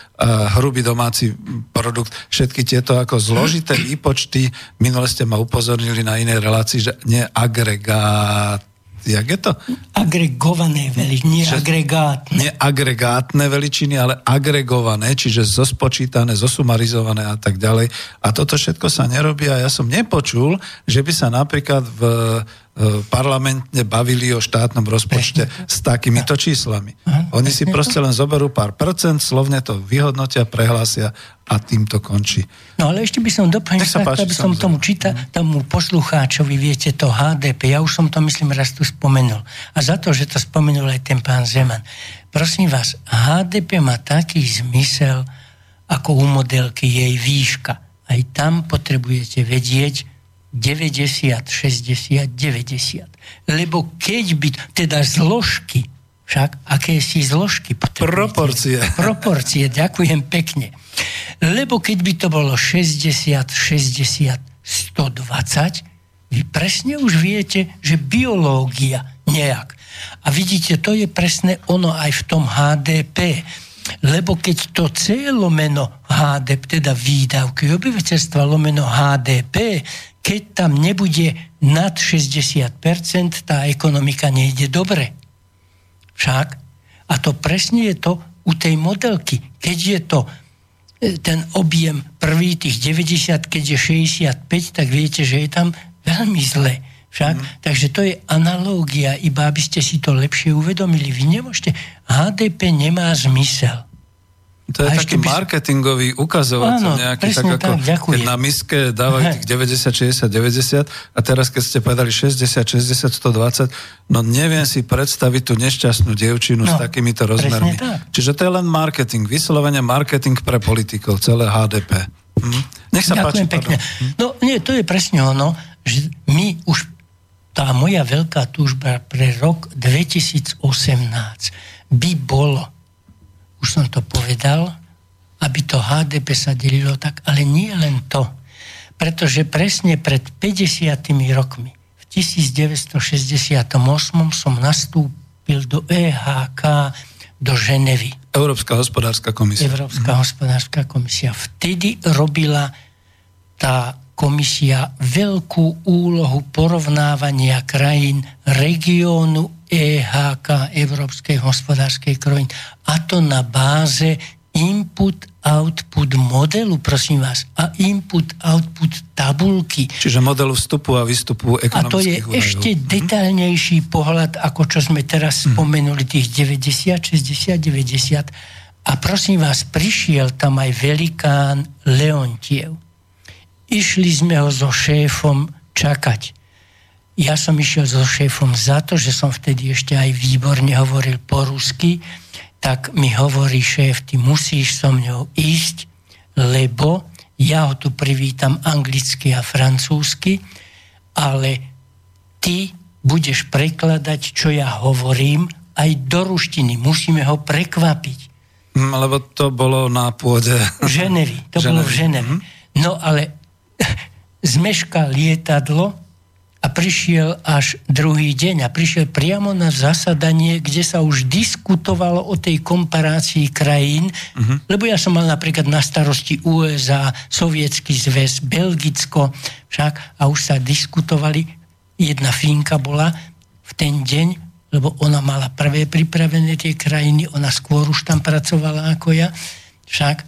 hrubý domáci produkt, všetky tieto ako zložité výpočty, minule ste ma upozornili na inej relácii, že nie agregát jak je to? Agregované veličiny, nie že, agregátne. Nie agregátne veličiny, ale agregované, čiže zospočítané, zosumarizované a tak ďalej. A toto všetko sa nerobí a ja som nepočul, že by sa napríklad v E, parlamentne bavili o štátnom rozpočte s takýmito číslami. Oni si proste len zoberú pár percent, slovne to vyhodnotia, prehlásia a tým to končí. No ale ešte by som doplnil, aby som tomu číta, tomu poslucháčovi, viete, to HDP, ja už som to myslím raz tu spomenul. A za to, že to spomenul aj ten pán Zeman. Prosím vás, HDP má taký zmysel, ako u modelky jej výška. Aj tam potrebujete vedieť, 90, 60, 90. Lebo keď by, teda zložky, však aké si zložky Proporcie. *laughs* Proporcie, ďakujem pekne. Lebo keď by to bolo 60, 60, 120, vy presne už viete, že biológia nejak. A vidíte, to je presne ono aj v tom HDP. Lebo keď to C lomeno HDP, teda výdavky obyvateľstva lomeno HDP, keď tam nebude nad 60%, tá ekonomika nejde dobre. Však? A to presne je to u tej modelky. Keď je to e, ten objem prvý tých 90, keď je 65, tak viete, že je tam veľmi zle. Však? Mm. Takže to je analógia, iba aby ste si to lepšie uvedomili. Vy nemôžete, HDP nemá zmysel. To je taký by... marketingový ukazovateľ nejaký, tak ako tak, keď na miske dávajú tých 90, 60, 90 a teraz keď ste povedali 60, 60, 120, no neviem si predstaviť tú nešťastnú dievčinu no, s takýmito rozmermi. Čiže to je len marketing, vyslovene marketing pre politikov, celé HDP. Hm? Nech sa Ďakujem páči. Pekne. Hm? No nie, to je presne ono, že my už tá moja veľká túžba pre rok 2018 by bolo už som to povedal, aby to HDP sa delilo tak, ale nie len to. pretože presne pred 50 rokmi, v 1968 som nastúpil do EHK do Ženevy. Európska hospodárska komisia. Európska hm. hospodárska komisia. Vtedy robila tá komisia veľkú úlohu porovnávania krajín regiónu EHK, Európskej hospodárskej krajiny. A to na báze input-output modelu, prosím vás, a input-output tabulky. Čiže modelu vstupu a výstupu ekonomických A to je údajov. ešte mhm. detailnejší pohľad, ako čo sme teraz mhm. spomenuli, tých 90, 60, 90. A prosím vás, prišiel tam aj velikán Leontiev. Išli sme ho so šéfom čakať. Ja som išiel so šéfom za to, že som vtedy ešte aj výborne hovoril po rusky, tak mi hovorí šéf, ty musíš so mňou ísť, lebo ja ho tu privítam anglicky a francúzsky, ale ty budeš prekladať, čo ja hovorím, aj do ruštiny. Musíme ho prekvapiť. Mm, lebo to bolo na pôde... V Ženevi. To Ženevi. bolo v *laughs* Ženevi. Mm. No ale zmeška lietadlo a prišiel až druhý deň a prišiel priamo na zasadanie, kde sa už diskutovalo o tej komparácii krajín, uh-huh. lebo ja som mal napríklad na starosti USA, Sovietský zväz, Belgicko, však a už sa diskutovali, jedna Fínka bola v ten deň, lebo ona mala prvé pripravené tie krajiny, ona skôr už tam pracovala ako ja, však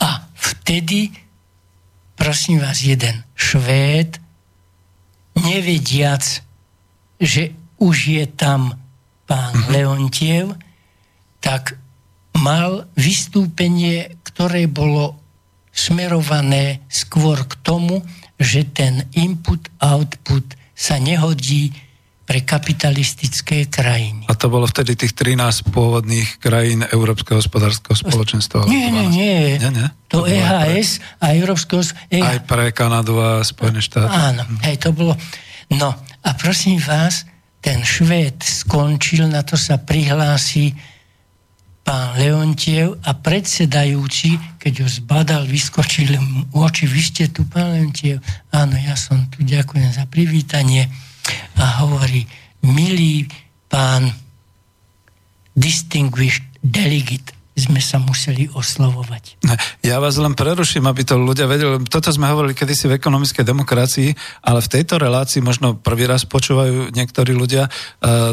a vtedy prosím vás, jeden Švéd, nevediac, že už je tam pán mm-hmm. Leontiev, tak mal vystúpenie, ktoré bolo smerované skôr k tomu, že ten input-output sa nehodí pre kapitalistické krajiny. A to bolo vtedy tých 13 pôvodných krajín Európskeho hospodárskeho spoločenstva? Nie, nie, nie. nie, nie? To, to EHS a Európskeho... E... Aj pre Kanadu a Spojené štáty. Áno, hej, to bolo... No, a prosím vás, ten Švéd skončil, na to sa prihlási pán Leontiev a predsedajúci, keď ho zbadal, vyskočil mu oči, vy ste tu, pán Leontiev? Áno, ja som tu, ďakujem za privítanie a hovorí, milý pán distinguished delegate, sme sa museli oslovovať. Ja vás len preruším, aby to ľudia vedeli. Toto sme hovorili kedysi v ekonomickej demokracii, ale v tejto relácii možno prvý raz počúvajú niektorí ľudia. E,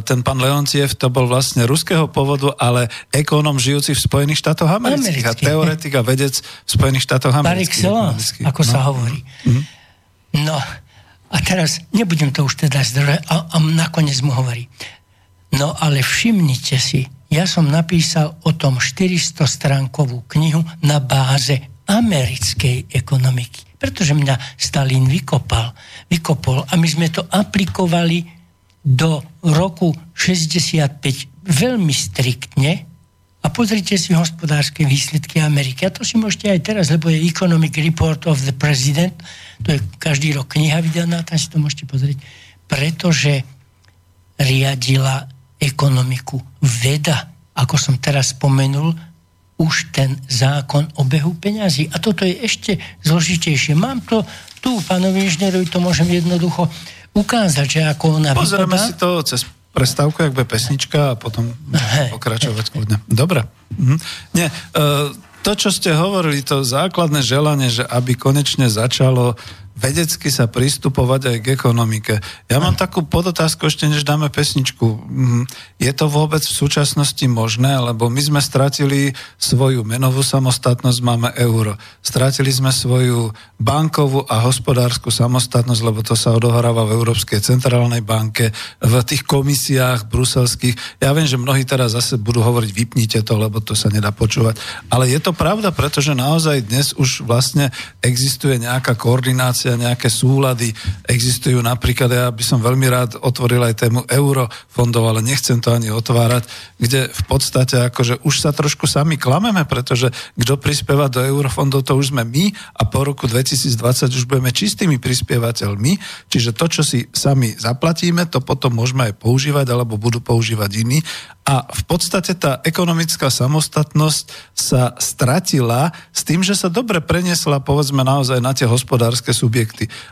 ten pán Leonciev to bol vlastne ruského povodu, ale ekonóm žijúci v Spojených štátoch amerických Americký. a teoretik a vedec v Spojených štátoch amerických. Par excellence, ako no. sa hovorí. Mm-hmm. No, a teraz nebudem to už teda zdržať a, a nakoniec mu hovorí. No ale všimnite si, ja som napísal o tom 400 stránkovú knihu na báze americkej ekonomiky. Pretože mňa Stalin vykopal, vykopol a my sme to aplikovali do roku 65 veľmi striktne a pozrite si hospodárske výsledky Ameriky. A to si môžete aj teraz, lebo je Economic Report of the President, to je každý rok kniha vydaná, tam si to môžete pozrieť, pretože riadila ekonomiku veda, ako som teraz spomenul, už ten zákon o behu peňazí. A toto je ešte zložitejšie. Mám to tu, pánovi inžinierovi, to môžem jednoducho ukázať, že ako ona Pozrieme vypadá. si to cez prestávku, ak bude pesnička a potom pokračovať kľudne. Dobre. Mhm. Nie, uh, to, čo ste hovorili, to základné želanie, že aby konečne začalo vedecky sa pristupovať aj k ekonomike. Ja mám takú podotázku ešte, než dáme pesničku. Mhm. Je to vôbec v súčasnosti možné? Lebo my sme stratili svoju menovú samostatnosť, máme euro. Stratili sme svoju bankovú a hospodárskú samostatnosť, lebo to sa odohráva v Európskej centrálnej banke, v tých komisiách bruselských. Ja viem, že mnohí teraz zase budú hovoriť, vypnite to, lebo to sa nedá počúvať. Ale je to pravda, pretože naozaj dnes už vlastne existuje nejaká koordinácia informácie, nejaké súlady existujú. Napríklad ja by som veľmi rád otvoril aj tému eurofondov, ale nechcem to ani otvárať, kde v podstate akože už sa trošku sami klameme, pretože kto prispieva do eurofondov, to už sme my a po roku 2020 už budeme čistými prispievateľmi, čiže to, čo si sami zaplatíme, to potom môžeme aj používať alebo budú používať iní A v podstate tá ekonomická samostatnosť sa stratila s tým, že sa dobre preniesla povedzme naozaj na tie hospodárske subjekty.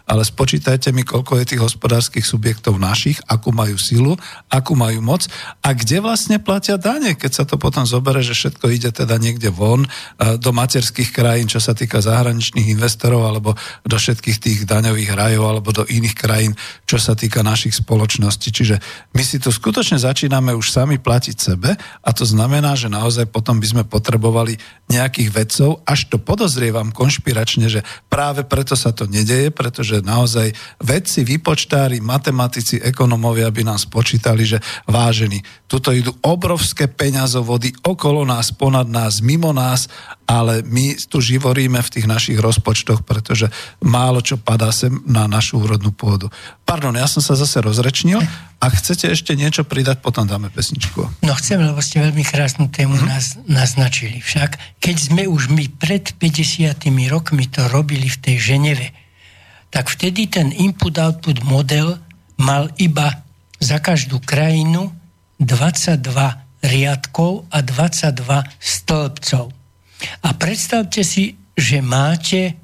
Ale spočítajte mi, koľko je tých hospodárskych subjektov našich, akú majú silu, akú majú moc a kde vlastne platia dane, keď sa to potom zobere, že všetko ide teda niekde von e, do materských krajín, čo sa týka zahraničných investorov alebo do všetkých tých daňových rajov alebo do iných krajín, čo sa týka našich spoločností. Čiže my si tu skutočne začíname už sami platiť sebe a to znamená, že naozaj potom by sme potrebovali nejakých vedcov, až to podozrievam konšpiračne, že práve preto sa to nedeje, pretože naozaj vedci, výpočtári, matematici, ekonomovia by nám spočítali, že vážení, tuto idú obrovské peňazovody okolo nás, ponad nás, mimo nás, ale my tu živoríme v tých našich rozpočtoch, pretože málo čo padá sem na našu úrodnú pôdu. Pardon, ja som sa zase rozrečnil. Ak chcete ešte niečo pridať, potom dáme pesničku. No chcem, lebo ste veľmi krásnu tému hmm. naz, naznačili. Však, keď sme už my pred 50 rokmi to robili v tej Ženeve, tak vtedy ten input-output model mal iba za každú krajinu 22 riadkov a 22 stĺpcov. A predstavte si, že máte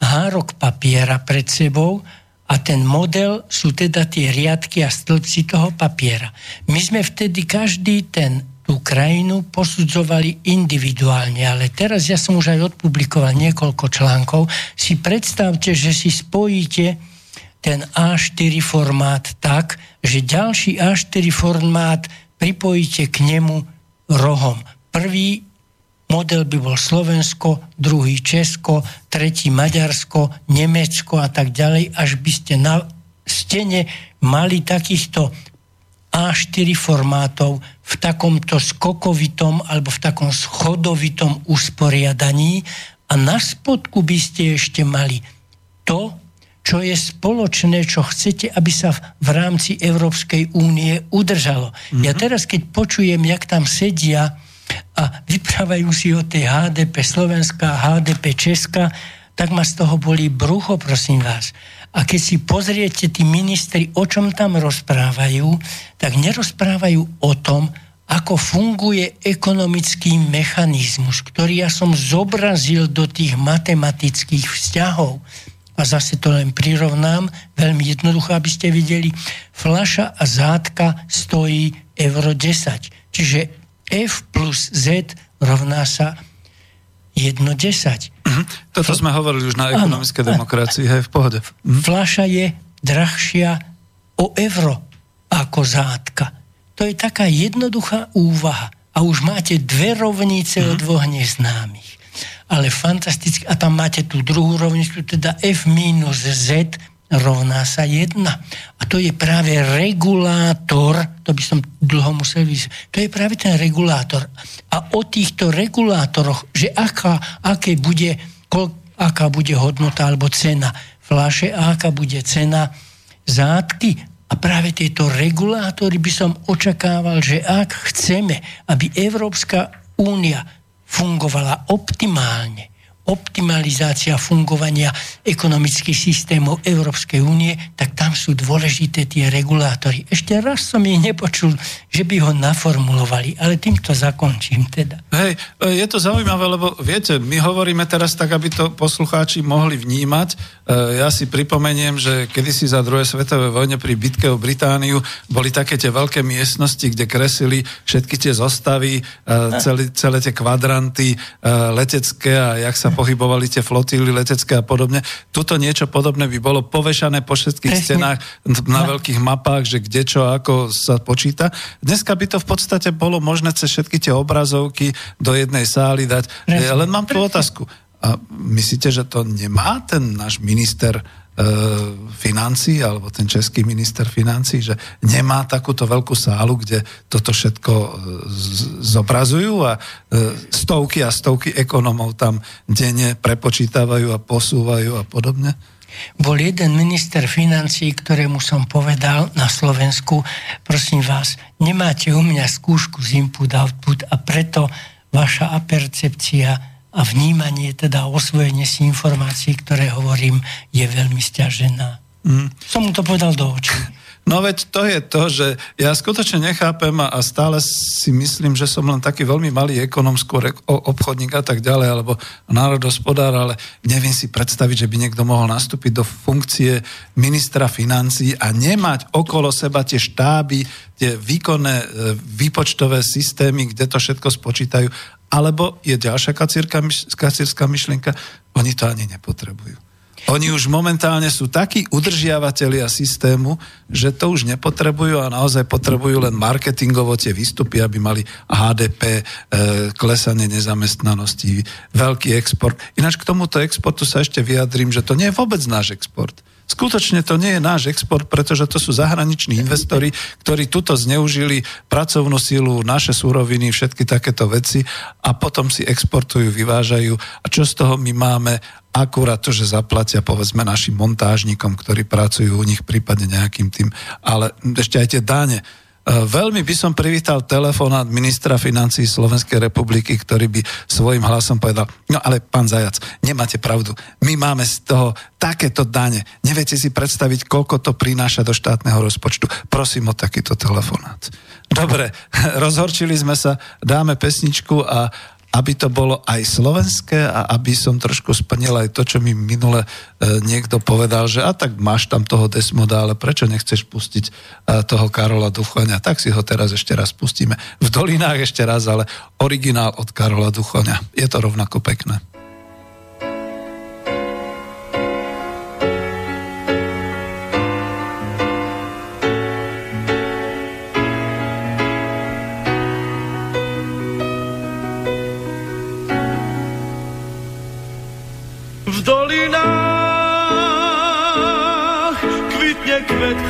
hárok papiera pred sebou a ten model sú teda tie riadky a stĺpci toho papiera. My sme vtedy každý ten tú krajinu posudzovali individuálne, ale teraz ja som už aj odpublikoval niekoľko článkov. Si predstavte, že si spojíte ten A4 formát tak, že ďalší A4 formát pripojíte k nemu rohom. Prvý model by bol Slovensko, druhý Česko, tretí Maďarsko, Nemecko a tak ďalej, až by ste na stene mali takýchto a4 formátov v takomto skokovitom alebo v takom schodovitom usporiadaní a na spodku by ste ešte mali to, čo je spoločné, čo chcete, aby sa v rámci Európskej únie udržalo. Mm-hmm. Ja mhm. teraz, keď počujem, jak tam sedia a vyprávajú si o tej HDP Slovenska, HDP Česka, tak ma z toho boli brucho, prosím vás. A keď si pozriete tí ministri, o čom tam rozprávajú, tak nerozprávajú o tom, ako funguje ekonomický mechanizmus, ktorý ja som zobrazil do tých matematických vzťahov. A zase to len prirovnám, veľmi jednoducho, aby ste videli. Flaša a zátka stojí euro 10. Čiže F plus Z rovná sa 1,10. Uh-huh. Toto Fl- sme hovorili už na ekonomické demokracii, hej, v pohode. Uh-huh. Flaša je drahšia o euro ako zátka. To je taká jednoduchá úvaha. A už máte dve rovnice uh-huh. o dvoch neznámych. Ale fantasticky. A tam máte tú druhú rovnicu, teda F minus Z rovná sa 1. A to je práve regulátor, to by som dlho musel vysvetliť, to je práve ten regulátor. A o týchto regulátoroch, že aká, aké bude, kol, aká bude hodnota alebo cena flaše a aká bude cena zátky. A práve tieto regulátory by som očakával, že ak chceme, aby Európska únia fungovala optimálne, optimalizácia fungovania ekonomických systémov Európskej únie, tak tam sú dôležité tie regulátory. Ešte raz som ich nepočul, že by ho naformulovali, ale týmto zakončím teda. Hej, je to zaujímavé, lebo viete, my hovoríme teraz tak, aby to poslucháči mohli vnímať. E, ja si pripomeniem, že kedysi za druhej svetovej vojne pri bitke o Britániu boli také tie veľké miestnosti, kde kresili všetky tie zostavy, e, celé, celé tie kvadranty e, letecké a jak sa pohybovali tie flotíly letecké a podobne. Tuto niečo podobné by bolo povešané po všetkých Presne. stenách na no. veľkých mapách, že kde čo ako sa počíta. Dneska by to v podstate bolo možné cez všetky tie obrazovky do jednej sály dať. Presne. Len mám tú otázku. A myslíte, že to nemá ten náš minister financí, alebo ten český minister financí, že nemá takúto veľkú sálu, kde toto všetko e, zobrazujú a e, stovky a stovky ekonomov tam denne prepočítavajú a posúvajú a podobne? Bol jeden minister financí, ktorému som povedal na Slovensku, prosím vás, nemáte u mňa skúšku z input-output a preto vaša apercepcia a vnímanie, teda osvojenie si informácií, ktoré hovorím, je veľmi stiažená. Mm. Som mu to povedal do očí. *laughs* No veď to je to, že ja skutočne nechápem a stále si myslím, že som len taký veľmi malý ekonom, skôr obchodník a tak ďalej, alebo národospodár, ale neviem si predstaviť, že by niekto mohol nastúpiť do funkcie ministra financí a nemať okolo seba tie štáby, tie výkonné e, výpočtové systémy, kde to všetko spočítajú. Alebo je ďalšia kacírska myšlienka, oni to ani nepotrebujú. Oni už momentálne sú takí udržiavatelia systému, že to už nepotrebujú a naozaj potrebujú len marketingovo tie výstupy, aby mali HDP, e, klesanie nezamestnanosti, veľký export. Ináč k tomuto exportu sa ešte vyjadrím, že to nie je vôbec náš export. Skutočne to nie je náš export, pretože to sú zahraniční investori, ktorí tuto zneužili pracovnú sílu, naše súroviny, všetky takéto veci a potom si exportujú, vyvážajú. A čo z toho my máme? akurát to, že zaplatia povedzme našim montážnikom, ktorí pracujú u nich prípadne nejakým tým, ale ešte aj tie dáne. E, veľmi by som privítal telefonát ministra financí Slovenskej republiky, ktorý by svojim hlasom povedal, no ale pán Zajac, nemáte pravdu, my máme z toho takéto dane, neviete si predstaviť, koľko to prináša do štátneho rozpočtu. Prosím o takýto telefonát. Dobre, *laughs* rozhorčili sme sa, dáme pesničku a aby to bolo aj slovenské a aby som trošku splnil aj to, čo mi minule e, niekto povedal, že a tak máš tam toho Desmoda, ale prečo nechceš pustiť e, toho Karola Duchoňa? Tak si ho teraz ešte raz pustíme. V dolinách ešte raz, ale originál od Karola Duchoňa. Je to rovnako pekné.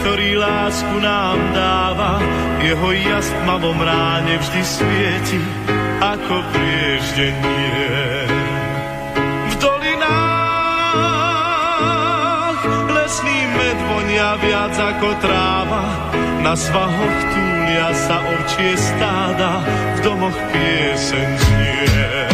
Ktorý lásku nám dáva, jeho jas v tmavom ráne vždy svieti ako prieždenie. V dolinách lesný med vonia viac ako tráva, na svahoch túlia sa ovčie stáda, v domoch pieseň znie.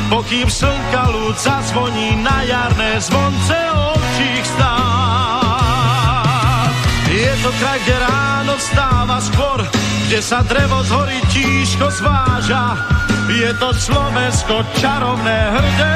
pokým slnka ľud zazvoní na jarné zvonce ovčích stáv. Je to kraj, kde ráno vstáva skôr, kde sa drevo z hory tížko zváža. Je to Slovensko čarovné hrdé,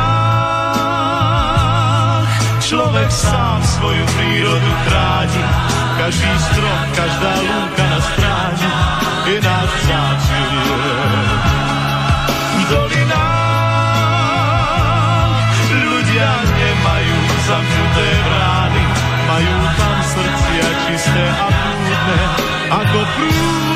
človek sám svoju prírodu chráni, každý strom, každá lúka na stráni je náš vzácný V dolinách ľudia nemajú zamknuté brány, majú tam srdcia čisté a prúdne, ako prúdy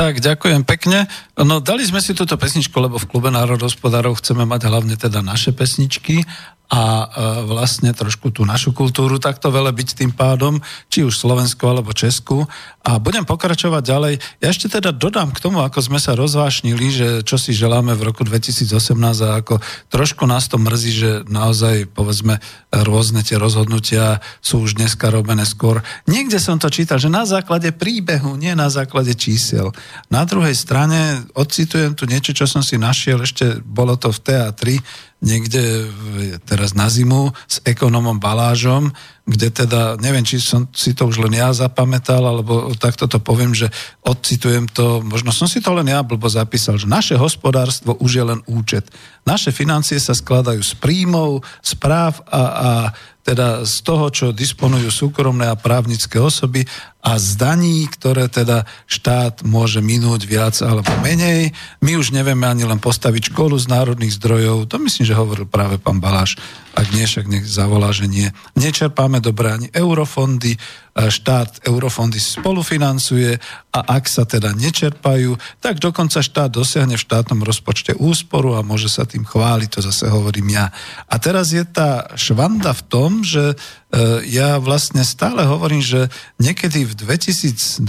Tak, ďakujem pekne. No dali sme si túto pesničku, lebo v klube národospodárov chceme mať hlavne teda naše pesničky a e, vlastne trošku tú našu kultúru takto veľa byť tým pádom, či už Slovensku alebo Česku. A budem pokračovať ďalej. Ja ešte teda dodám k tomu, ako sme sa rozvášnili, že čo si želáme v roku 2018 a ako trošku nás to mrzí, že naozaj povedzme rôzne tie rozhodnutia sú už dneska robené skôr. Niekde som to čítal, že na základe príbehu, nie na základe čísel. Na druhej strane odcitujem tu niečo, čo som si našiel, ešte bolo to v teatri, niekde teraz na zimu s ekonomom Balážom, kde teda, neviem, či som si to už len ja zapamätal, alebo takto to poviem, že odcitujem to, možno som si to len ja blbo zapísal, že naše hospodárstvo už je len účet. Naše financie sa skladajú z príjmov, správ a, a teda z toho, čo disponujú súkromné a právnické osoby a z daní, ktoré teda štát môže minúť viac alebo menej. My už nevieme ani len postaviť školu z národných zdrojov, to myslím, že hovoril práve pán Baláš, ak nie, však nech zavolá, že nie. Nečerpáme dobre ani eurofondy, štát eurofondy spolufinancuje a ak sa teda nečerpajú, tak dokonca štát dosiahne v štátnom rozpočte úsporu a môže sa tým chváliť, to zase hovorím ja. A teraz je tá švanda v tom, že e, ja vlastne stále hovorím, že niekedy v 2012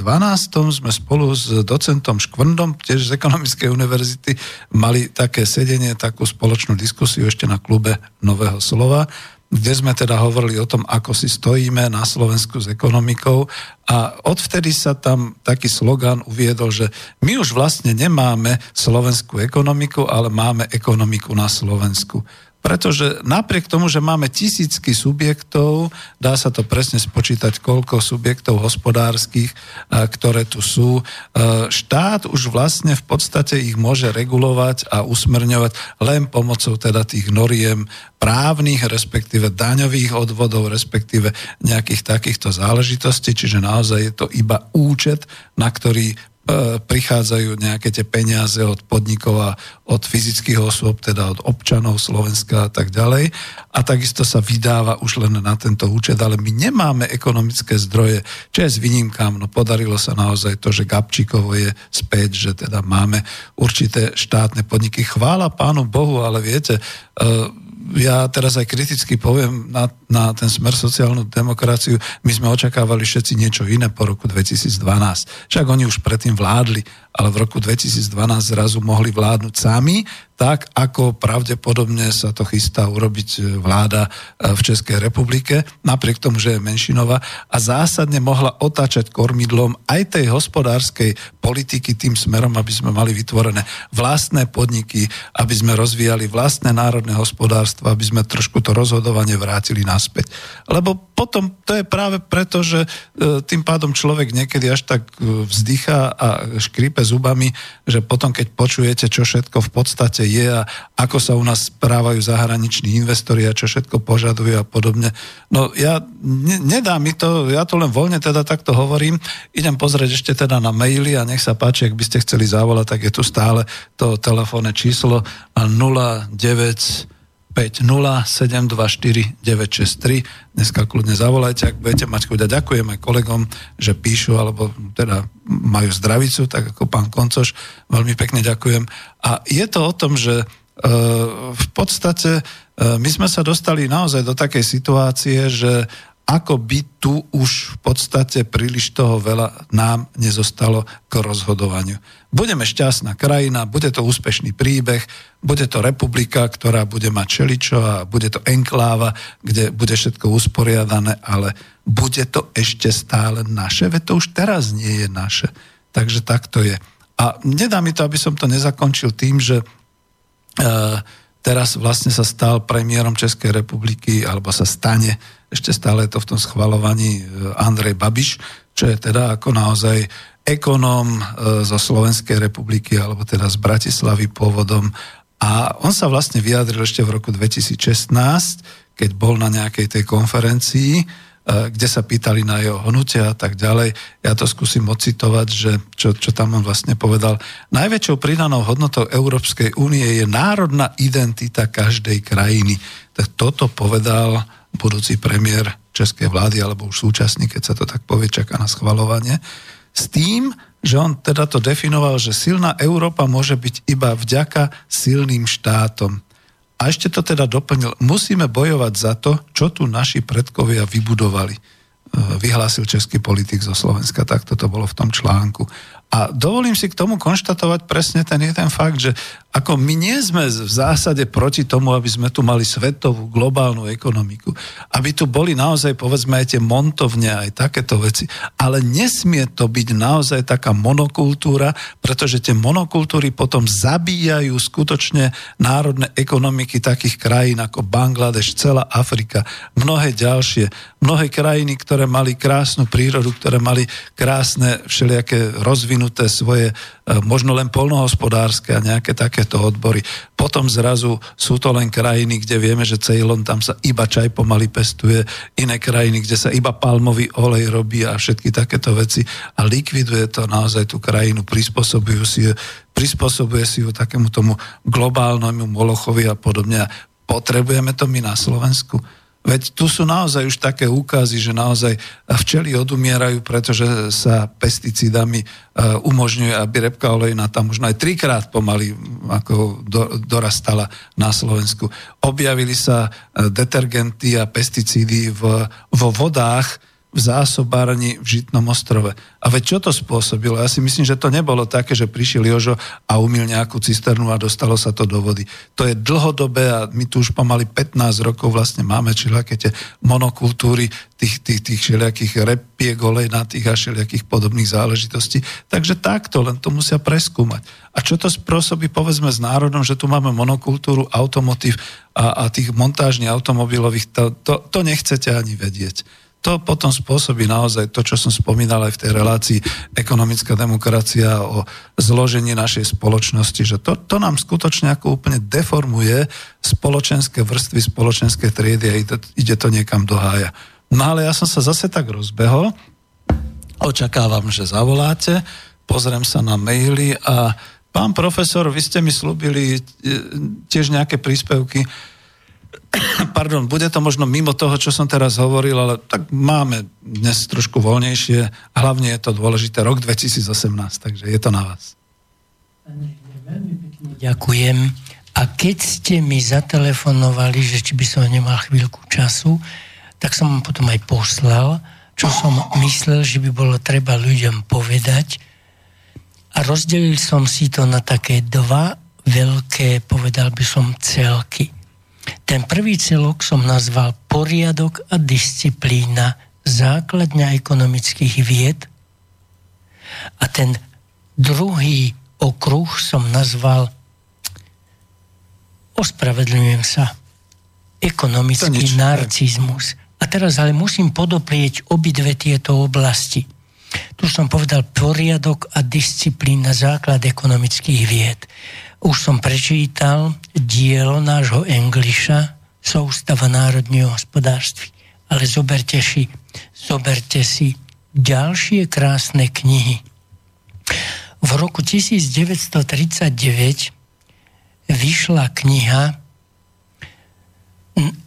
sme spolu s docentom Škvrndom, tiež z Ekonomickej univerzity, mali také sedenie, takú spoločnú diskusiu ešte na klube Nového slova kde sme teda hovorili o tom, ako si stojíme na Slovensku s ekonomikou. A odvtedy sa tam taký slogan uviedol, že my už vlastne nemáme slovenskú ekonomiku, ale máme ekonomiku na Slovensku pretože napriek tomu, že máme tisícky subjektov, dá sa to presne spočítať, koľko subjektov hospodárskych, ktoré tu sú, štát už vlastne v podstate ich môže regulovať a usmerňovať len pomocou teda tých noriem právnych, respektíve daňových odvodov, respektíve nejakých takýchto záležitostí, čiže naozaj je to iba účet, na ktorý E, prichádzajú nejaké tie peniaze od podnikov a od fyzických osôb, teda od občanov Slovenska a tak ďalej. A takisto sa vydáva už len na tento účet, ale my nemáme ekonomické zdroje, čo je s výnimkám. No podarilo sa naozaj to, že Gabčíkovo je späť, že teda máme určité štátne podniky. Chvála pánu Bohu, ale viete, e, ja teraz aj kriticky poviem na, na ten smer sociálnu demokraciu, my sme očakávali všetci niečo iné po roku 2012. Však oni už predtým vládli, ale v roku 2012 zrazu mohli vládnuť sami, tak ako pravdepodobne sa to chystá urobiť e, vláda e, v Českej republike, napriek tomu, že je menšinová a zásadne mohla otáčať kormidlom aj tej hospodárskej politiky tým smerom, aby sme mali vytvorené vlastné podniky, aby sme rozvíjali vlastné národné hospodárstvo, aby sme trošku to rozhodovanie vrátili naspäť. Lebo potom to je práve preto, že e, tým pádom človek niekedy až tak vzdychá a škrípe zubami, že potom, keď počujete, čo všetko v podstate je a ako sa u nás správajú zahraniční investori a čo všetko požadujú a podobne. No ja, ne, nedá mi to, ja to len voľne teda takto hovorím. Idem pozrieť ešte teda na maily a nech sa páči, ak by ste chceli zavolať, tak je tu stále to telefónne číslo 09 963. Dneska kľudne zavolajte, ak budete mať chuť. Ďakujem aj kolegom, že píšu, alebo teda majú zdravicu, tak ako pán Koncoš. Veľmi pekne ďakujem. A je to o tom, že e, v podstate e, my sme sa dostali naozaj do takej situácie, že ako by tu už v podstate príliš toho veľa nám nezostalo k rozhodovaniu. Budeme šťastná krajina, bude to úspešný príbeh, bude to republika, ktorá bude mať čeličo a bude to enkláva, kde bude všetko usporiadané, ale bude to ešte stále naše, veď to už teraz nie je naše. Takže tak to je. A nedá mi to, aby som to nezakončil tým, že uh, teraz vlastne sa stal premiérom Českej republiky, alebo sa stane, ešte stále to v tom schvalovaní e, Andrej Babiš, čo je teda ako naozaj ekonóm e, zo Slovenskej republiky, alebo teda z Bratislavy pôvodom. A on sa vlastne vyjadril ešte v roku 2016, keď bol na nejakej tej konferencii, E, kde sa pýtali na jeho hnutia a tak ďalej. Ja to skúsim ocitovať, že čo, čo tam on vlastne povedal. Najväčšou pridanou hodnotou Európskej únie je národná identita každej krajiny. Tak toto povedal budúci premiér Českej vlády, alebo už súčasný, keď sa to tak povie, čaká na schvalovanie. S tým, že on teda to definoval, že silná Európa môže byť iba vďaka silným štátom. A ešte to teda doplnil, musíme bojovať za to, čo tu naši predkovia vybudovali. E, vyhlásil český politik zo Slovenska, tak toto bolo v tom článku. A dovolím si k tomu konštatovať presne ten jeden fakt, že Ako my nie sme v zásade proti tomu, aby sme tu mali svetovú globálnu ekonomiku. Aby tu boli naozaj, povedzme, aj tie montovne, aj takéto veci. Ale nesmie to byť naozaj taká monokultúra, pretože tie monokultúry potom zabíjajú skutočne národné ekonomiky takých krajín ako Bangladeš, celá Afrika, mnohé ďalšie. Mnohé krajiny, ktoré mali krásnu prírodu, ktoré mali krásne všelijaké rozvinuté svoje, e, možno len polnohospodárske a nejaké takéto odbory. Potom zrazu sú to len krajiny, kde vieme, že Ceylon, tam sa iba čaj pomaly pestuje, iné krajiny, kde sa iba palmový olej robí a všetky takéto veci a likviduje to naozaj tú krajinu, prispôsobujú si prispôsobuje si ju takému tomu globálnemu molochovi a podobne. Potrebujeme to my na Slovensku? Veď tu sú naozaj už také úkazy, že naozaj včely odumierajú, pretože sa pesticídami e, umožňuje, aby repka olejna tam možno aj trikrát pomaly ako do, dorastala na Slovensku. Objavili sa e, detergenty a pesticídy v, vo vodách, v zásobárni v Žitnom ostrove. A veď čo to spôsobilo? Ja si myslím, že to nebolo také, že prišiel Jožo a umil nejakú cisternu a dostalo sa to do vody. To je dlhodobé a my tu už pomaly 15 rokov vlastne máme všelijaké tie monokultúry tých, tých, tých všelijakých repiek na tých a všelijakých podobných záležitostí. Takže takto, len to musia preskúmať. A čo to spôsobí, povedzme, s národom, že tu máme monokultúru, automotív a, a tých montážnych automobilových, to, to, to nechcete ani vedieť to potom spôsobí naozaj to, čo som spomínal aj v tej relácii ekonomická demokracia o zložení našej spoločnosti, že to, to nám skutočne ako úplne deformuje spoločenské vrstvy, spoločenské triedy a ide, ide to niekam do hája. No ale ja som sa zase tak rozbehol, očakávam, že zavoláte, pozriem sa na maily a pán profesor, vy ste mi slúbili e, tiež nejaké príspevky, *coughs* pardon, bude to možno mimo toho, čo som teraz hovoril, ale tak máme dnes trošku voľnejšie. Hlavne je to dôležité rok 2018, takže je to na vás. Ďakujem. A keď ste mi zatelefonovali, že či by som nemal chvíľku času, tak som vám potom aj poslal, čo som myslel, že by bolo treba ľuďom povedať. A rozdelil som si to na také dva veľké, povedal by som, celky. Ten prvý celok som nazval poriadok a disciplína, základňa ekonomických vied. A ten druhý okruh som nazval ospravedlňujem sa ekonomický narcizmus. A teraz ale musím podoprieť obidve tieto oblasti. Tu som povedal poriadok a disciplína, základ ekonomických vied. Už som prečítal dielo nášho Engliša, Soustava národného hospodárství. Ale zoberte si, zoberte si ďalšie krásne knihy. V roku 1939 vyšla kniha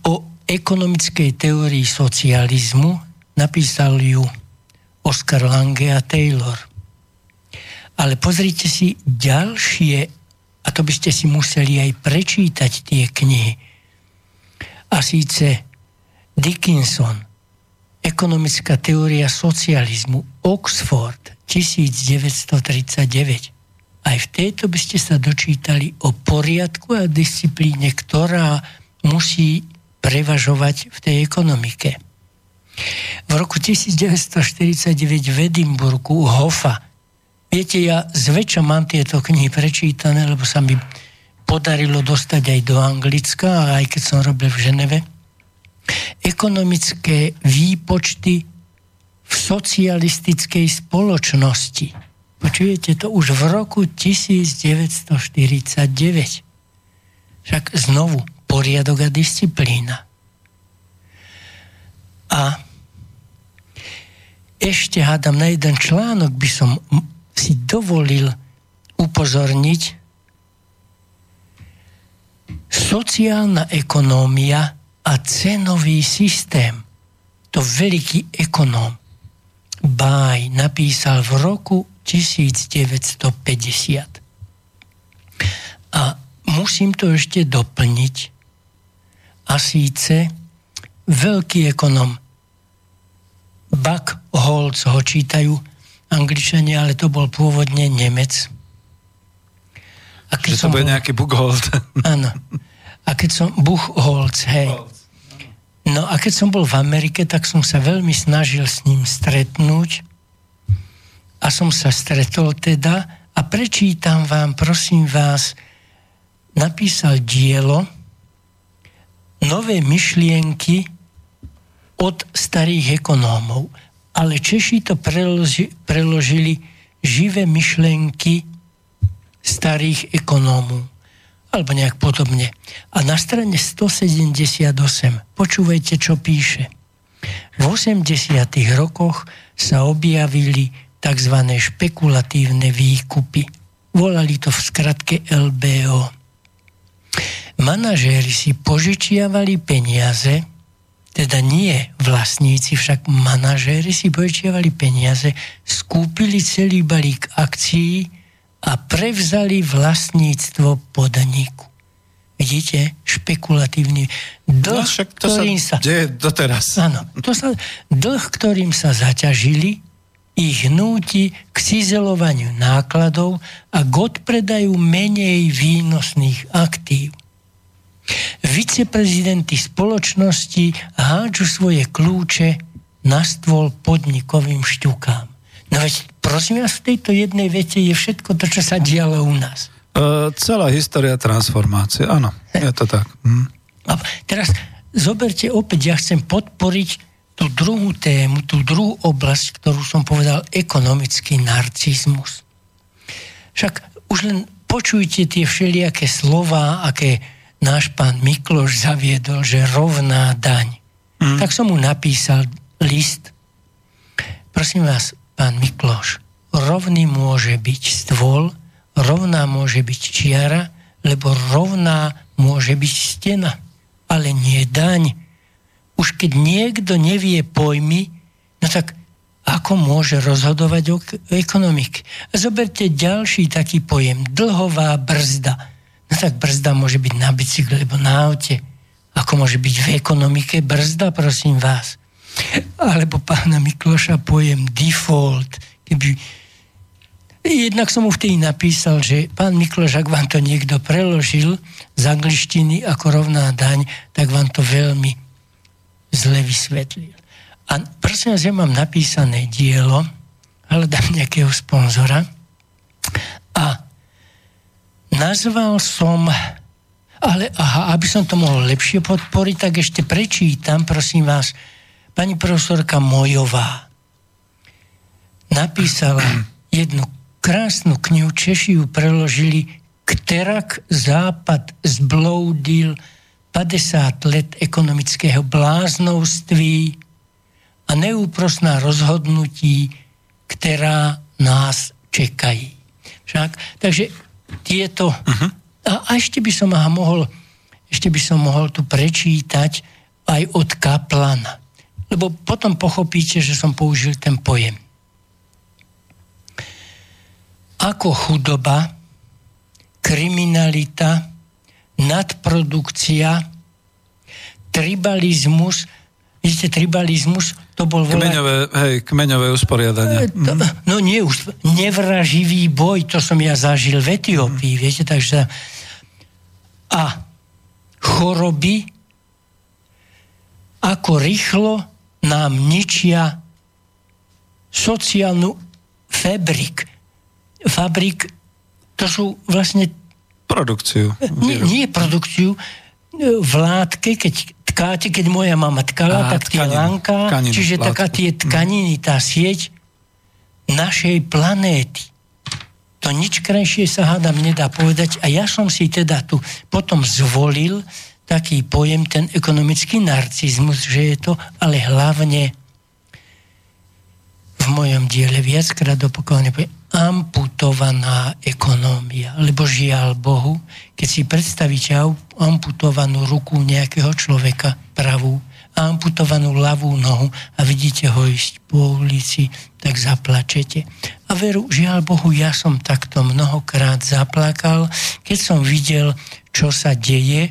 o ekonomickej teórii socializmu. Napísal ju Oscar Lange a Taylor. Ale pozrite si ďalšie a to by ste si museli aj prečítať tie knihy. A síce Dickinson, Ekonomická teória socializmu, Oxford, 1939. Aj v tejto by ste sa dočítali o poriadku a disciplíne, ktorá musí prevažovať v tej ekonomike. V roku 1949 v Edimburgu Hoffa Viete, ja zväčša mám tieto knihy prečítané, lebo sa mi podarilo dostať aj do Anglicka, aj keď som robil v Ženeve. Ekonomické výpočty v socialistickej spoločnosti. Počujete to už v roku 1949. Však znovu poriadok a disciplína. A ešte hádam na jeden článok by som si dovolil upozorniť, sociálna ekonómia a cenový systém. To veľký ekonóm Báj napísal v roku 1950. A musím to ešte doplniť. A síce veľký ekonom Buckholz ho čítajú Angličania, ale to bol pôvodne Nemec. A keď že to bude bol... nejaký Buchholz. *laughs* Áno. A keď som... Buchholz, hej. No a keď som bol v Amerike, tak som sa veľmi snažil s ním stretnúť. A som sa stretol teda a prečítam vám, prosím vás, napísal dielo Nové myšlienky od starých ekonómov. Ale Češi to preloži, preložili živé myšlenky starých ekonómov alebo nejak podobne. A na strane 178 počúvajte, čo píše. V 80. rokoch sa objavili tzv. špekulatívne výkupy. Volali to v skratke LBO. Manažéri si požičiavali peniaze, teda nie vlastníci, však manažéri si požičiavali peniaze, skúpili celý balík akcií a prevzali vlastníctvo podniku. Vidíte, špekulatívny dlh, no, však to ktorým sa, sa deje doteraz. Áno, to sa, dlh, ktorým sa zaťažili, ich núti k cizelovaniu nákladov a k odpredaju menej výnosných aktív. Viceprezidenti spoločnosti hádžu svoje kľúče na stôl podnikovým šťukám. No veď prosím vás, v tejto jednej vete je všetko to, čo sa dialo u nás. Uh, celá história transformácie, áno, je to tak. Hm. A teraz zoberte opäť, ja chcem podporiť tú druhú tému, tú druhú oblasť, ktorú som povedal, ekonomický narcizmus. Však už len počujte tie všelijaké slova, aké náš pán Mikloš zaviedol, že rovná daň. Mm. Tak som mu napísal list. Prosím vás, pán Mikloš, rovný môže byť stôl, rovná môže byť čiara, lebo rovná môže byť stena, ale nie daň. Už keď niekto nevie pojmy, no tak ako môže rozhodovať o ekonomike? Zoberte ďalší taký pojem, dlhová brzda tak brzda môže byť na bicykle alebo na aute. Ako môže byť v ekonomike brzda, prosím vás. Alebo pána Mikloša pojem default. Keby... Jednak som mu vtedy napísal, že pán Mikloš, ak vám to niekto preložil z angličtiny ako rovná daň, tak vám to veľmi zle vysvetlil. A prosím vás, ja mám napísané dielo, hľadám nejakého sponzora a nazval som, ale aha, aby som to mohol lepšie podporiť, tak ešte prečítam, prosím vás, pani profesorka Mojová napísala *clears throat* jednu krásnu knihu, Češi ju preložili Kterak západ zbloudil 50 let ekonomického bláznovství a neúprosná rozhodnutí, ktorá nás čekají. Však, takže tieto... Uh-huh. A, a ešte by som mohol ešte by som mohol tu prečítať aj od Kaplana. Lebo potom pochopíte, že som použil ten pojem. Ako chudoba, kriminalita, nadprodukcia, tribalizmus, vidíte, tribalizmus to bol volá... Kmeňové, hej, kmeňové usporiadanie. To, mhm. no nie, už nevraživý boj, to som ja zažil v Etiópii, mm. viete, takže a choroby ako rýchlo nám ničia sociálnu fabrik. Fabrik, to sú vlastne... Produkciu. Nie, nie produkciu. V látke, keď tkáte, keď moja mama tkala, Á, tak tie lanka, tkaninu, čiže látku. taká tie tkaniny, tá sieť našej planéty. To nič krajšie sa hádam nedá povedať a ja som si teda tu potom zvolil taký pojem, ten ekonomický narcizmus, že je to, ale hlavne v mojom diele viackrát opakované poviem, amputovaná ekonómia. Lebo žiaľ Bohu, keď si predstavíte amputovanú ruku nejakého človeka, pravú, amputovanú ľavú nohu a vidíte ho ísť po ulici, tak zaplačete. A veru, žiaľ Bohu, ja som takto mnohokrát zaplakal, keď som videl, čo sa deje.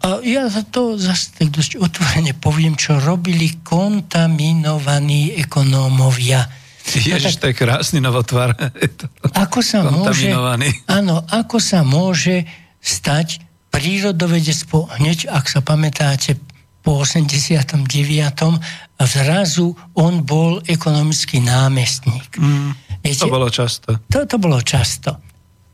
A ja za to zase tak dosť otvorene poviem, čo robili kontaminovaní ekonómovia *laughs* Ježiš, to je krásny novotvar. *laughs* ako sa môže, áno, ako sa môže stať prírodovedec po, hneď, ak sa pamätáte, po 89. a zrazu on bol ekonomický námestník. Mm, Viete, to bolo často. To, to bolo často.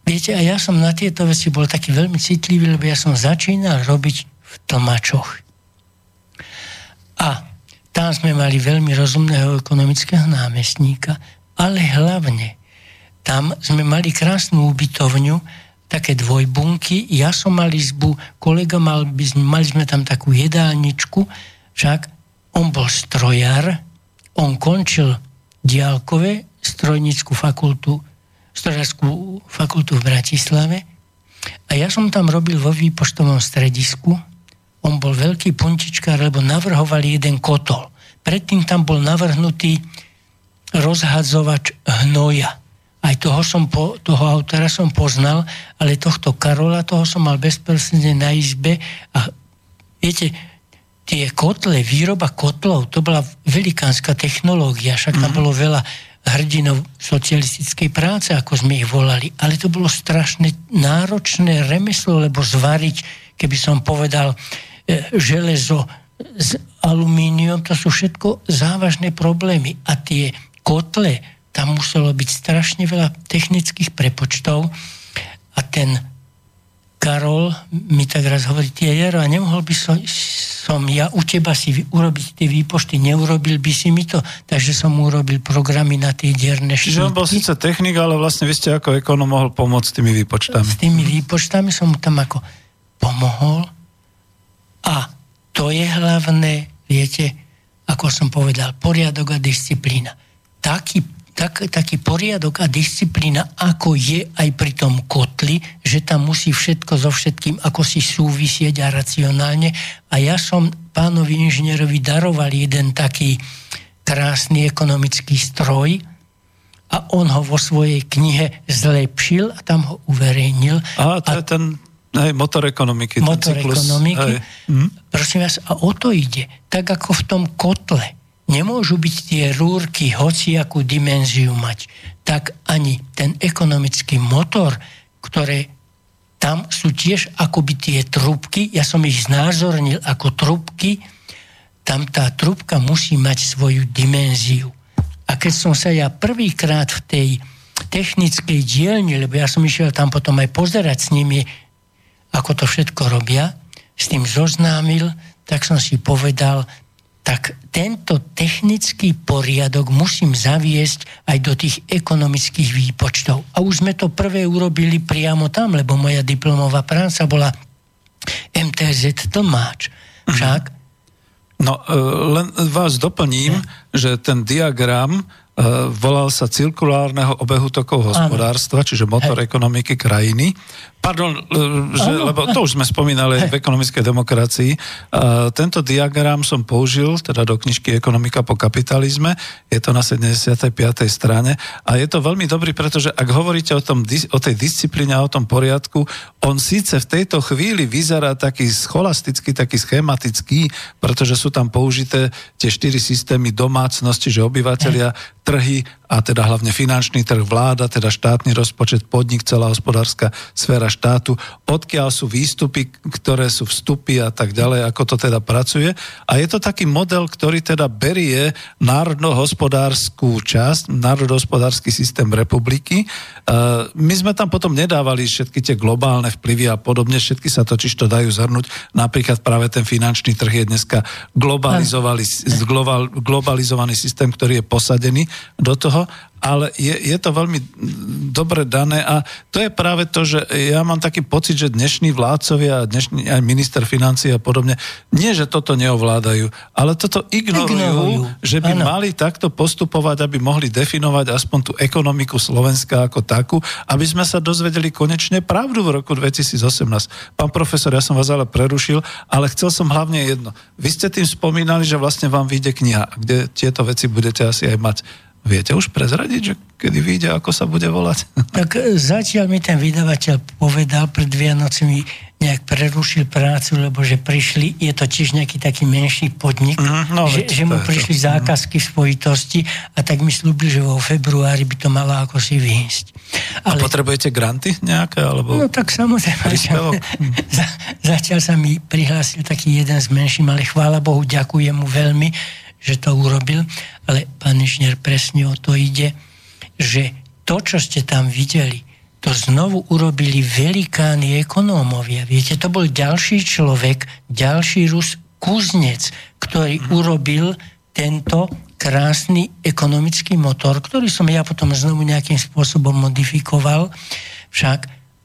Viete, a ja som na tieto veci bol taký veľmi citlivý, lebo ja som začínal robiť v tlmačoch. A tam sme mali veľmi rozumného ekonomického námestníka, ale hlavne tam sme mali krásnu ubytovňu, také dvojbunky, ja som mal izbu, kolega mal, mali sme tam takú jedálničku, však on bol strojar, on končil diálkové strojnickú fakultu, strojárskú fakultu v Bratislave. A ja som tam robil vo výpoštovom stredisku on bol veľký puntičkár, lebo navrhovali jeden kotol. Predtým tam bol navrhnutý rozhadzovač hnoja. Aj toho, som po, toho autora som poznal, ale tohto Karola, toho som mal bezprostredne na izbe a viete, tie kotle, výroba kotlov, to bola velikánska technológia, však tam mm-hmm. bolo veľa hrdinov socialistickej práce, ako sme ich volali, ale to bolo strašne náročné remeslo, lebo zvariť, keby som povedal, železo s alumínium, to sú všetko závažné problémy. A tie kotle, tam muselo byť strašne veľa technických prepočtov a ten Karol mi tak raz hovorí, tie Jaro, a nemohol by som, som ja u teba si urobiť tie výpočty, neurobil by si mi to, takže som urobil programy na tie dierne štíty. Čiže on bol síce technik, ale vlastne vy ste ako ekonom mohol pomôcť s tými výpočtami. S tými výpočtami som mu tam ako pomohol a to je hlavné, viete, ako som povedal, poriadok a disciplína. Taký, tak, taký poriadok a disciplína, ako je aj pri tom kotli, že tam musí všetko so všetkým ako si súvisieť a racionálne. A ja som pánovi inžinierovi daroval jeden taký krásny ekonomický stroj, a on ho vo svojej knihe zlepšil a tam ho uverejnil. A to a, je ten Hej, motor ekonomiky. Motor ekonomiky. Hm? Prosím vás, a o to ide. Tak ako v tom kotle nemôžu byť tie rúrky hociakú dimenziu mať, tak ani ten ekonomický motor, ktoré tam sú tiež akoby tie trubky, ja som ich znázornil ako trubky, tam tá trubka musí mať svoju dimenziu. A keď som sa ja prvýkrát v tej technickej dielni, lebo ja som išiel tam potom aj pozerať s nimi, ako to všetko robia, s tým zoznámil, tak som si povedal, tak tento technický poriadok musím zaviesť aj do tých ekonomických výpočtov. A už sme to prvé urobili priamo tam, lebo moja diplomová práca bola MTZ tlmáč. Však? No, e, len vás doplním, ne? že ten diagram E, volal sa cirkulárneho obehu tokov hospodárstva, čiže motor Hej. ekonomiky krajiny. Pardon, e, že, lebo to už sme spomínali v ekonomickej demokracii. Uh, tento diagram som použil teda do knižky Ekonomika po kapitalizme. Je to na 75. strane a je to veľmi dobrý, pretože ak hovoríte o, tom, o tej disciplíne a o tom poriadku, on síce v tejto chvíli vyzerá taký scholastický, taký schematický, pretože sú tam použité tie štyri systémy domácnosti, že obyvateľia trhy a teda hlavne finančný trh, vláda, teda štátny rozpočet, podnik, celá hospodárska sféra štátu, odkiaľ sú výstupy, ktoré sú vstupy a tak ďalej, ako to teda pracuje. A je to taký model, ktorý teda berie národnohospodárskú časť, národnohospodársky systém republiky. E, my sme tam potom nedávali všetky tie globálne vplyvy a podobne, všetky sa totiž to dajú zhrnúť. Napríklad práve ten finančný trh je dneska globalizovaný systém, ktorý je posadený do toho, ale je, je to veľmi dobre dané a to je práve to, že ja mám taký pocit, že dnešní vládcovia, dnešní aj minister financí a podobne, nie, že toto neovládajú, ale toto ignorujú, ignorujú. že by ano. mali takto postupovať, aby mohli definovať aspoň tú ekonomiku Slovenska ako takú, aby sme sa dozvedeli konečne pravdu v roku 2018. Pán profesor, ja som vás ale prerušil, ale chcel som hlavne jedno. Vy ste tým spomínali, že vlastne vám vyjde kniha, kde tieto veci budete asi aj mať Viete už prezradiť, že kedy vyjde, ako sa bude volať? *laughs* Tak e, zatiaľ mi ten vydavateľ povedal pred Vianocemi, nejak prerušil prácu, lebo že prišli, je to tiež nejaký taký menší podnik, mm, no, že, že mu prišli to. Mhm. zákazky v spojitosti a tak mi slúbil, že vo februári by to malo ako si vyhýsť. Ale... A potrebujete granty nejaké? Alebo... No tak samozrejme. *laughs* za, zatiaľ sa mi prihlásil taký jeden z menším, ale chvála Bohu, ďakujem mu veľmi, že to urobil, ale pán inžinier presne o to ide, že to, čo ste tam videli, to znovu urobili velikáni ekonómovia. Viete, to bol ďalší človek, ďalší Rus, Kuznec, ktorý mm. urobil tento krásny ekonomický motor, ktorý som ja potom znovu nejakým spôsobom modifikoval. Však,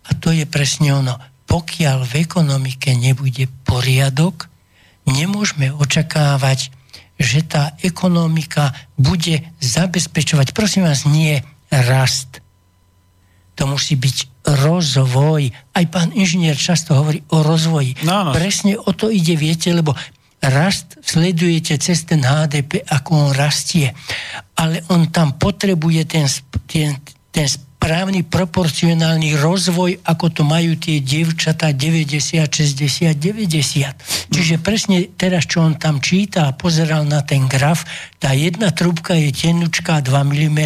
a to je presne ono, pokiaľ v ekonomike nebude poriadok, nemôžeme očakávať že tá ekonomika bude zabezpečovať, prosím vás, nie rast. To musí byť rozvoj. Aj pán inžinier často hovorí o rozvoji. No, no. Presne o to ide, viete, lebo rast sledujete cez ten HDP, ako on rastie. Ale on tam potrebuje ten, ten, ten správny proporcionálny rozvoj, ako to majú tie dievčatá 90, 60, 90. Čiže presne teraz, čo on tam číta a pozeral na ten graf, tá jedna trúbka je tenučká 2 mm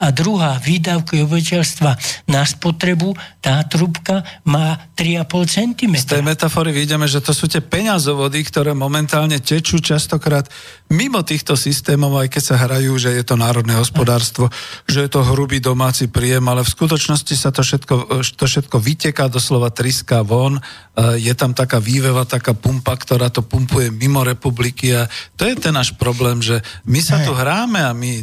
a druhá výdavky obyvateľstva na spotrebu, tá trúbka má 3,5 cm. Z tej metafory vidíme, že to sú tie peňazovody, ktoré momentálne tečú častokrát mimo týchto systémov, aj keď sa hrajú, že je to národné hospodárstvo, že je to hrubý domáci príjem, ale v skutočnosti sa to všetko, to všetko vyteká, doslova triská von, e, je tam taká výveva, taká pumpa, ktorá to pumpuje mimo republiky a to je ten náš problém, že my sa tu hráme a my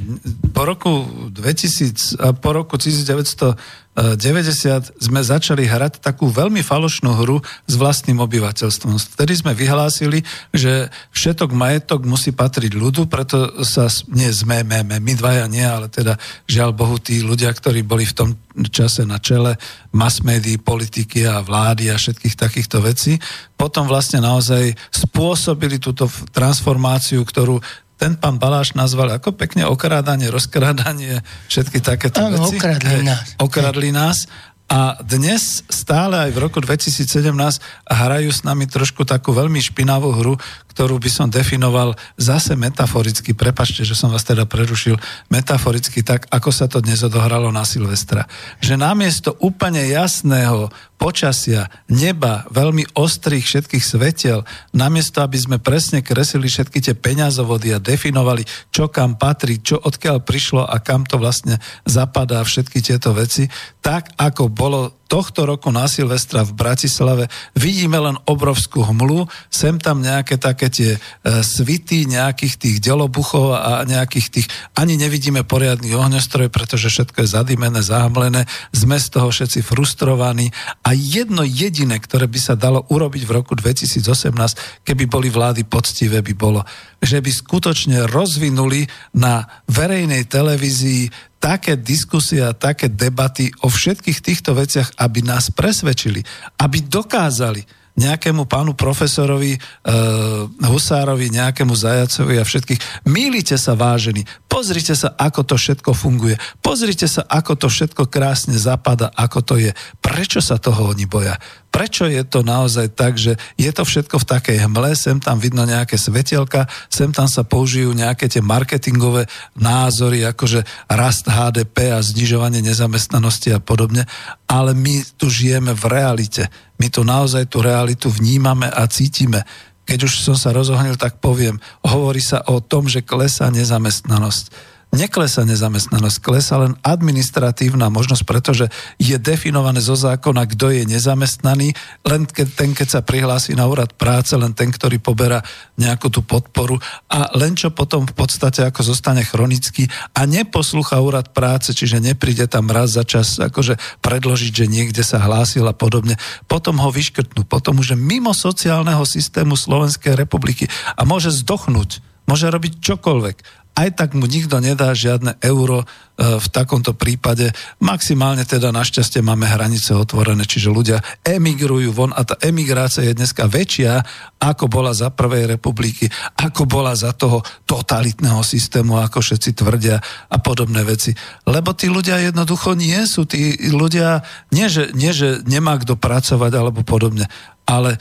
po roku 2000, a po roku 1900 90 sme začali hrať takú veľmi falošnú hru s vlastným obyvateľstvom. Vtedy sme vyhlásili, že všetok majetok musí patriť ľudu, preto sa, nie sme, my, my dvaja nie, ale teda žiaľ Bohu tí ľudia, ktorí boli v tom čase na čele mass médií, politiky a vlády a všetkých takýchto vecí, potom vlastne naozaj spôsobili túto transformáciu, ktorú ten pán Baláš nazval ako pekne okrádanie, rozkrádanie, všetky takéto Áno, veci. okradli nás. Okradli nás. A dnes stále aj v roku 2017 hrajú s nami trošku takú veľmi špinavú hru, ktorú by som definoval zase metaforicky, prepačte, že som vás teda prerušil, metaforicky tak, ako sa to dnes odohralo na Silvestra. Že namiesto úplne jasného počasia, neba, veľmi ostrých všetkých svetiel, namiesto, aby sme presne kresili všetky tie peňazovody a definovali, čo kam patrí, čo odkiaľ prišlo a kam to vlastne zapadá všetky tieto veci, tak ako bolo tohto roku na Silvestra v Bratislave vidíme len obrovskú hmlu, sem tam nejaké také tie e, svity nejakých tých delobuchov a nejakých tých, ani nevidíme poriadny ohňostroj, pretože všetko je zadimené, zahamlené, sme z toho všetci frustrovaní a jedno jediné, ktoré by sa dalo urobiť v roku 2018, keby boli vlády poctivé, by bolo, že by skutočne rozvinuli na verejnej televízii také diskusie a také debaty o všetkých týchto veciach, aby nás presvedčili, aby dokázali nejakému pánu profesorovi e, Husárovi, nejakému Zajacovi a všetkých. Mýlite sa vážení, pozrite sa, ako to všetko funguje, pozrite sa, ako to všetko krásne zapada, ako to je. Prečo sa toho oni boja? Prečo je to naozaj tak, že je to všetko v takej hmle, sem tam vidno nejaké svetelka, sem tam sa použijú nejaké tie marketingové názory, akože rast HDP a znižovanie nezamestnanosti a podobne, ale my tu žijeme v realite. My tu naozaj tú realitu vnímame a cítime. Keď už som sa rozohnil, tak poviem, hovorí sa o tom, že klesá nezamestnanosť neklesa nezamestnanosť, klesa len administratívna možnosť, pretože je definované zo zákona, kto je nezamestnaný, len keď, ten, keď sa prihlási na úrad práce, len ten, ktorý poberá nejakú tú podporu. A len čo potom v podstate ako zostane chronický a neposlucha úrad práce, čiže nepríde tam raz za čas akože predložiť, že niekde sa hlásil a podobne, potom ho vyškrtnú, potom už je mimo sociálneho systému Slovenskej republiky a môže zdochnúť môže robiť čokoľvek aj tak mu nikto nedá žiadne euro v takomto prípade. Maximálne teda našťastie máme hranice otvorené, čiže ľudia emigrujú von a tá emigrácia je dneska väčšia, ako bola za prvej republiky, ako bola za toho totalitného systému, ako všetci tvrdia a podobné veci. Lebo tí ľudia jednoducho nie sú, tí ľudia nie, že, nie, že nemá kto pracovať alebo podobne, ale e,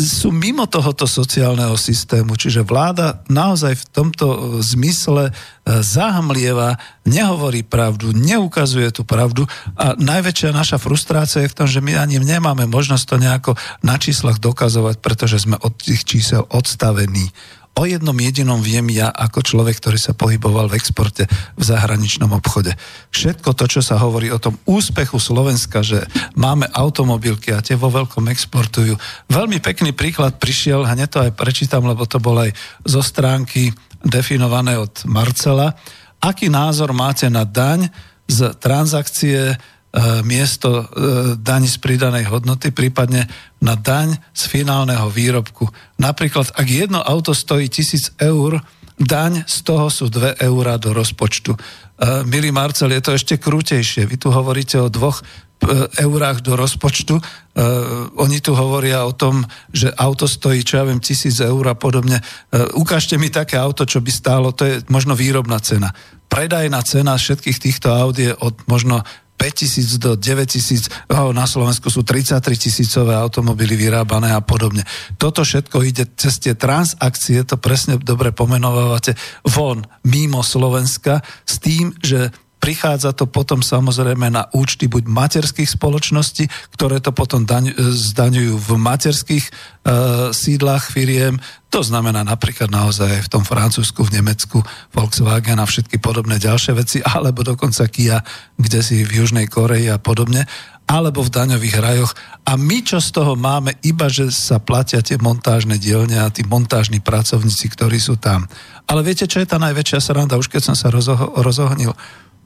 sú mimo tohoto sociálneho systému. Čiže vláda naozaj v tomto e, zmysle e, zahmlieva, nehovorí pravdu, neukazuje tú pravdu a najväčšia naša frustrácia je v tom, že my ani nemáme možnosť to nejako na číslach dokazovať, pretože sme od tých čísel odstavení. O jednom jedinom viem ja ako človek, ktorý sa pohyboval v exporte v zahraničnom obchode. Všetko to, čo sa hovorí o tom úspechu Slovenska, že máme automobilky a tie vo veľkom exportujú. Veľmi pekný príklad prišiel, hneď to aj prečítam, lebo to bol aj zo stránky definované od Marcela. Aký názor máte na daň z transakcie miesto e, daň z pridanej hodnoty, prípadne na daň z finálneho výrobku. Napríklad, ak jedno auto stojí 1000 eur, daň z toho sú 2 eurá do rozpočtu. E, milý Marcel, je to ešte krútejšie. Vy tu hovoríte o dvoch eurách do rozpočtu. Oni tu hovoria o tom, že auto stojí, čo ja viem, tisíc eur a podobne. Ukážte mi také auto, čo by stálo, to je možno výrobná cena. Predajná cena všetkých týchto aut je od možno 5000 do 9000, na Slovensku sú 33 tisícové automobily vyrábané a podobne. Toto všetko ide cez tie transakcie, to presne dobre pomenovávate, von, mimo Slovenska, s tým, že prichádza to potom samozrejme na účty buď materských spoločností, ktoré to potom daň, zdaňujú v materských e, sídlach firiem. To znamená napríklad naozaj aj v tom Francúzsku, v Nemecku, Volkswagen a všetky podobné ďalšie veci, alebo dokonca Kia, kde si v Južnej Koreji a podobne alebo v daňových rajoch. A my čo z toho máme, iba že sa platia tie montážne dielne a tí montážni pracovníci, ktorí sú tam. Ale viete, čo je tá najväčšia sranda, už keď som sa rozoh- rozohnil?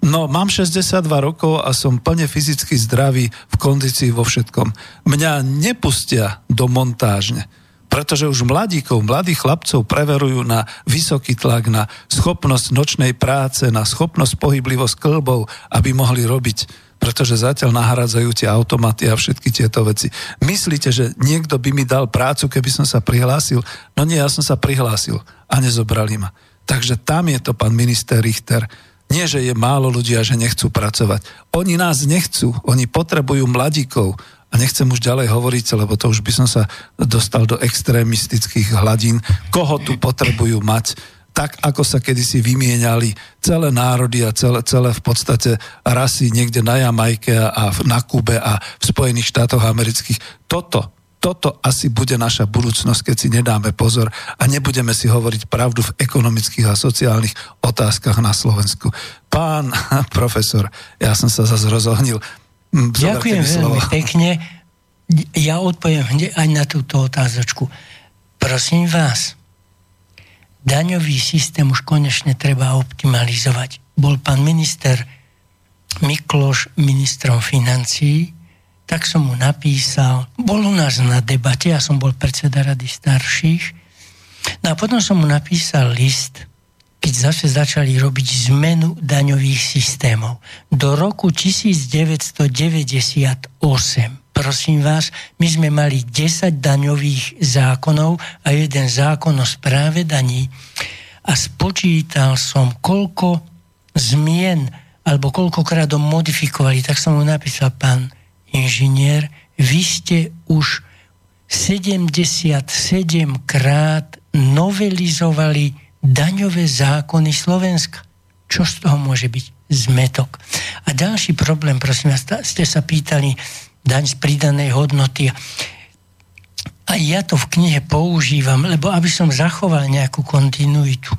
No, mám 62 rokov a som plne fyzicky zdravý v kondícii vo všetkom. Mňa nepustia do montážne, pretože už mladíkov, mladých chlapcov preverujú na vysoký tlak, na schopnosť nočnej práce, na schopnosť pohyblivosť klbov, aby mohli robiť pretože zatiaľ nahradzajú tie automaty a všetky tieto veci. Myslíte, že niekto by mi dal prácu, keby som sa prihlásil? No nie, ja som sa prihlásil a nezobrali ma. Takže tam je to pán minister Richter nie, že je málo ľudí a že nechcú pracovať. Oni nás nechcú, oni potrebujú mladíkov. A nechcem už ďalej hovoriť, lebo to už by som sa dostal do extrémistických hladín. Koho tu potrebujú mať? tak ako sa kedysi vymieniali celé národy a celé, celé v podstate rasy niekde na Jamajke a na Kube a v Spojených štátoch amerických. Toto toto asi bude naša budúcnosť, keď si nedáme pozor a nebudeme si hovoriť pravdu v ekonomických a sociálnych otázkach na Slovensku. Pán *laughs* profesor, ja som sa zase rozohnil. Hm, zoberte Ďakujem veľmi pekne. Ja odpoviem hneď aj na túto otázočku. Prosím vás, daňový systém už konečne treba optimalizovať. Bol pán minister Mikloš ministrom financií, tak som mu napísal, bol u nás na debate, ja som bol predseda rady starších, no a potom som mu napísal list, keď zase začali robiť zmenu daňových systémov. Do roku 1998, prosím vás, my sme mali 10 daňových zákonov a jeden zákon o správe daní. A spočítal som, koľko zmien alebo koľkokrát ho modifikovali, tak som mu napísal, pán inžinier, vy ste už 77 krát novelizovali daňové zákony Slovenska. Čo z toho môže byť? Zmetok. A ďalší problém, prosím vás, ste sa pýtali daň z pridanej hodnoty. A ja to v knihe používam, lebo aby som zachoval nejakú kontinuitu.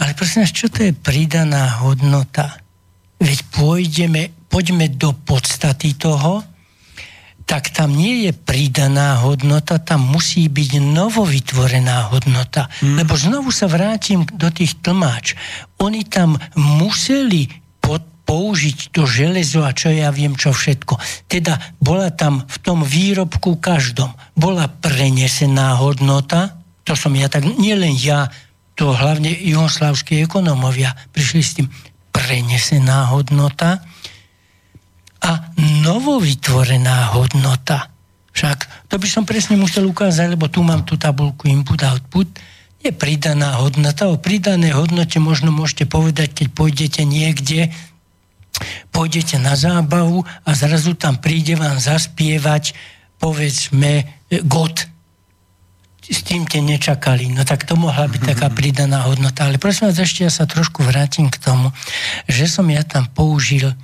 Ale prosím vás, čo to je pridaná hodnota? Veď pôjdeme poďme do podstaty toho, tak tam nie je pridaná hodnota, tam musí byť novovytvorená hodnota. Hmm. Lebo znovu sa vrátim do tých tlmáč. Oni tam museli pod, použiť to železo a čo ja viem, čo všetko. Teda bola tam v tom výrobku každom, bola prenesená hodnota, to som ja tak, nielen ja, to hlavne juhoslavskí ekonomovia prišli s tým, prenesená hodnota a novovytvorená hodnota. Však to by som presne musel ukázať, lebo tu mám tú tabulku input output. Je pridaná hodnota. O pridanej hodnote možno môžete povedať, keď pôjdete niekde, pôjdete na zábavu a zrazu tam príde vám zaspievať povedzme God. S tým te nečakali. No tak to mohla byť taká *laughs* pridaná hodnota. Ale prosím vás, ešte ja sa trošku vrátim k tomu, že som ja tam použil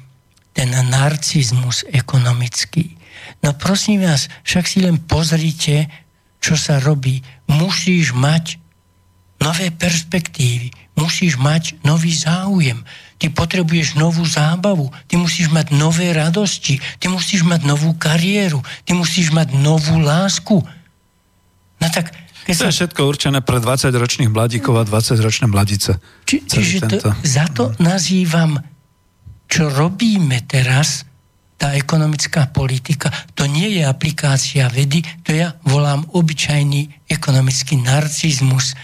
ten narcizmus ekonomický. No prosím vás, však si len pozrite, čo sa robí. Musíš mať nové perspektívy, musíš mať nový záujem, ty potrebuješ novú zábavu, ty musíš mať nové radosti, ty musíš mať novú kariéru, ty musíš mať novú lásku. No tak keď to sa... je všetko určené pre 20-ročných mladíkov a 20-ročné mladice. Či, čiže to, za to nazývam, čo robíme teraz, tá ekonomická politika, to nie je aplikácia vedy, to ja volám obyčajný ekonomický narcizmus,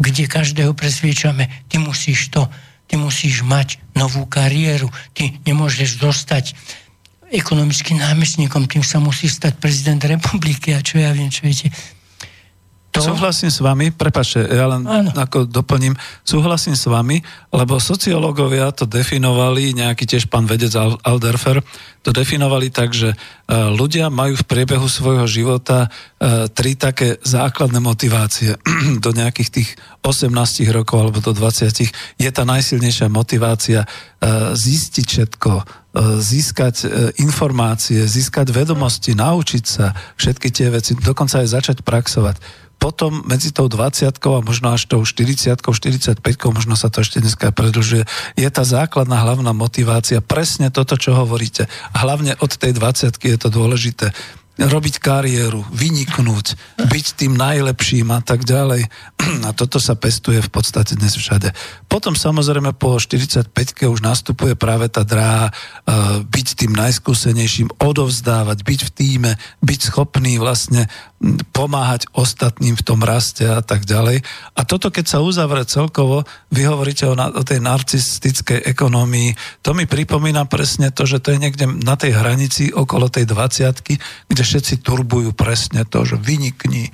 kde každého presviečame, ty musíš to, ty musíš mať novú kariéru, ty nemôžeš dostať ekonomickým námestníkom, tým sa musí stať prezident republiky a čo ja viem, čo viete to... Súhlasím s vami, prepačte, ja len ano. ako doplním, súhlasím s vami, lebo sociológovia to definovali, nejaký tiež pán vedec Alderfer, to definovali tak, že e, ľudia majú v priebehu svojho života e, tri také základné motivácie. *clears throat* do nejakých tých 18 rokov alebo do 20 je tá najsilnejšia motivácia e, zistiť všetko, získať informácie, získať vedomosti, naučiť sa všetky tie veci, dokonca aj začať praxovať potom medzi tou 20 a možno až tou 40 45 možno sa to ešte dneska predlžuje, je tá základná hlavná motivácia presne toto, čo hovoríte. Hlavne od tej 20 je to dôležité robiť kariéru, vyniknúť, byť tým najlepším a tak ďalej. *clears throat* A toto sa pestuje v podstate dnes všade. Potom samozrejme po 45-ke už nastupuje práve tá dráha uh, byť tým najskúsenejším, odovzdávať, byť v týme, byť schopný vlastne pomáhať ostatným v tom raste a tak ďalej. A toto, keď sa uzavre celkovo, vy hovoríte o, na, o tej narcistickej ekonomii, to mi pripomína presne to, že to je niekde na tej hranici okolo tej 20 kde všetci turbujú presne to, že vynikni, e,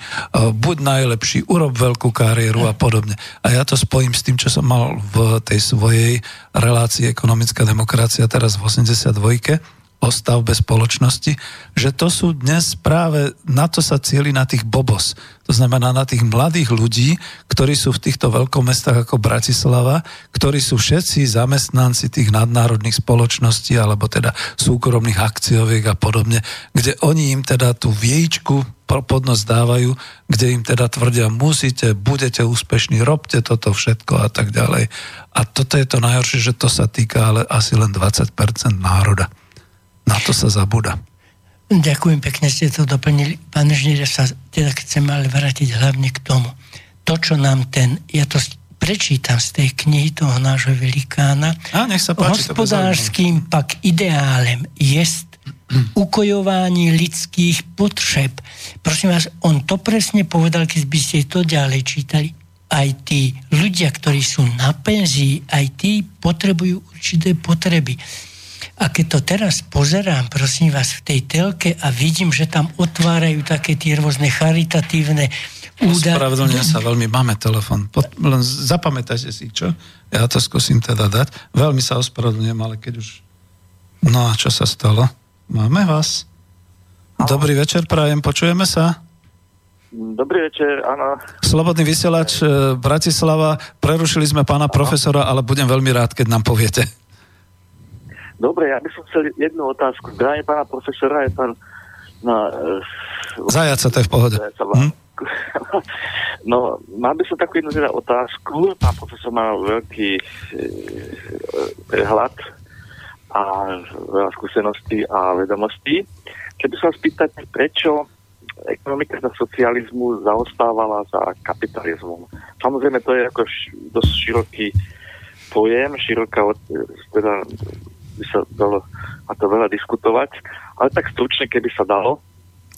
buď najlepší, urob veľkú kariéru a podobne. A ja to spojím s tým, čo som mal v tej svojej relácii ekonomická demokracia teraz v 82 o stavbe spoločnosti, že to sú dnes práve, na to sa cieli na tých bobos. To znamená na tých mladých ľudí, ktorí sú v týchto veľkomestách ako Bratislava, ktorí sú všetci zamestnanci tých nadnárodných spoločností alebo teda súkromných akcioviek a podobne, kde oni im teda tú viejčku podnosť dávajú, kde im teda tvrdia, musíte, budete úspešní, robte toto všetko a tak ďalej. A toto je to najhoršie, že to sa týka ale asi len 20% národa. Na to sa zabúda. Ďakujem pekne, ste to doplnili. Pán Žnír, sa teda chcem ale vrátiť hlavne k tomu. To, čo nám ten, ja to prečítam z tej knihy toho nášho velikána. A, nech sa páči, Hospodárským pak ideálem jest *clears throat* ukojování lidských potreb. Prosím vás, on to presne povedal, keď by ste to ďalej čítali. Aj tí ľudia, ktorí sú na penzii, aj tí potrebujú určité potreby. A keď to teraz pozerám, prosím vás, v tej telke a vidím, že tam otvárajú také tie rôzne charitatívne údaje. Ospravedlňujem sa veľmi, máme telefon. Pod, len zapamätajte si, čo? Ja to skúsim teda dať. Veľmi sa ospravedlňujem, ale keď už... No a čo sa stalo? Máme vás. Dobrý večer, prajem, počujeme sa? Dobrý večer, áno. Slobodný vysielač eh, Bratislava, prerušili sme pána profesora, ale budem veľmi rád, keď nám poviete. Dobre, ja by som chcel jednu otázku. Zdravím pána profesora, je pán... No, Zajaca, to je v pohode. Hm? *laughs* No, mal by som takú jednu teda otázku. Pán profesor má veľký e, prehľad a veľa skúseností a vedomostí. Keď by som spýtať, prečo ekonomika za socializmu zaostávala za kapitalizmom. Samozrejme, to je ako š- dosť široký pojem, široká teda by sa dalo a to veľa diskutovať, ale tak stručne, keby sa dalo.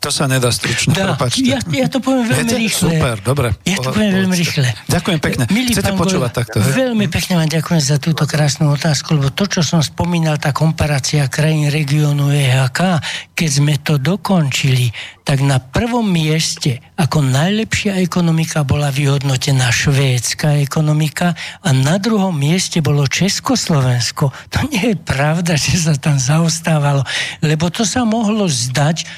To sa nedá stručne, Dá, prepáčte. ja, ja to poviem veľmi Viete? rýchle. Super, dobre. Ja to poviem veľmi rýchle. Ďakujem pekne. Milý Chcete pán počúvať Gojla, takto? Veľmi pekne vám ďakujem za túto krásnu otázku, lebo to, čo som spomínal, tá komparácia krajín regiónu EHK, keď sme to dokončili, tak na prvom mieste ako najlepšia ekonomika bola vyhodnotená švédska ekonomika a na druhom mieste bolo Československo. To nie je pravda, že sa tam zaostávalo, lebo to sa mohlo zdať,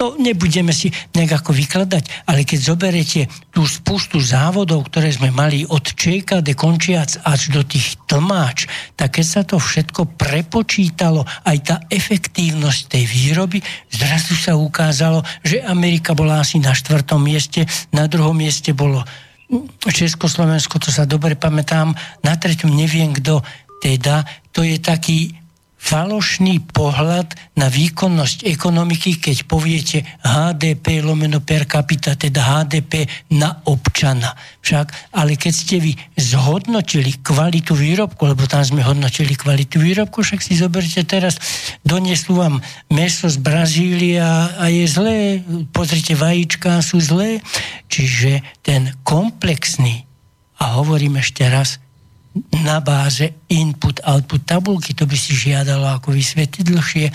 to nebudeme si nejako vykladať, ale keď zoberete tú spustu závodov, ktoré sme mali od ČKD končiac až do tých tlmáč, tak keď sa to všetko prepočítalo, aj tá efektívnosť tej výroby, zrazu sa ukázalo, že Amerika bola asi na štvrtom mieste, na druhom mieste bolo Československo, to sa dobre pamätám, na treťom neviem kto, teda to je taký falošný pohľad na výkonnosť ekonomiky, keď poviete HDP lomeno per capita, teda HDP na občana. Však, ale keď ste vy zhodnotili kvalitu výrobku, lebo tam sme hodnotili kvalitu výrobku, však si zoberte teraz, donesú vám meso z Brazílie a je zlé, pozrite, vajíčka sú zlé. Čiže ten komplexný, a hovorím ešte raz, na báze input-output tabulky, to by si žiadalo ako vysvetliť dlhšie,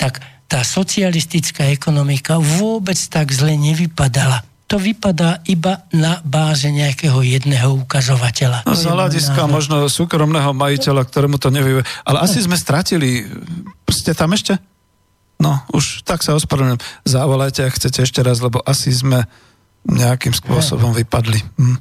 tak tá socialistická ekonomika vôbec tak zle nevypadala. To vypadá iba na báze nejakého jedného ukazovateľa. No, z hľadiska možno súkromného majiteľa, ktorému to nevyhuje. Ale asi sme stratili... Ste tam ešte? No, už tak sa ospravedlňujem. Zavolajte, ak chcete ešte raz, lebo asi sme nejakým spôsobom vypadli. Hm.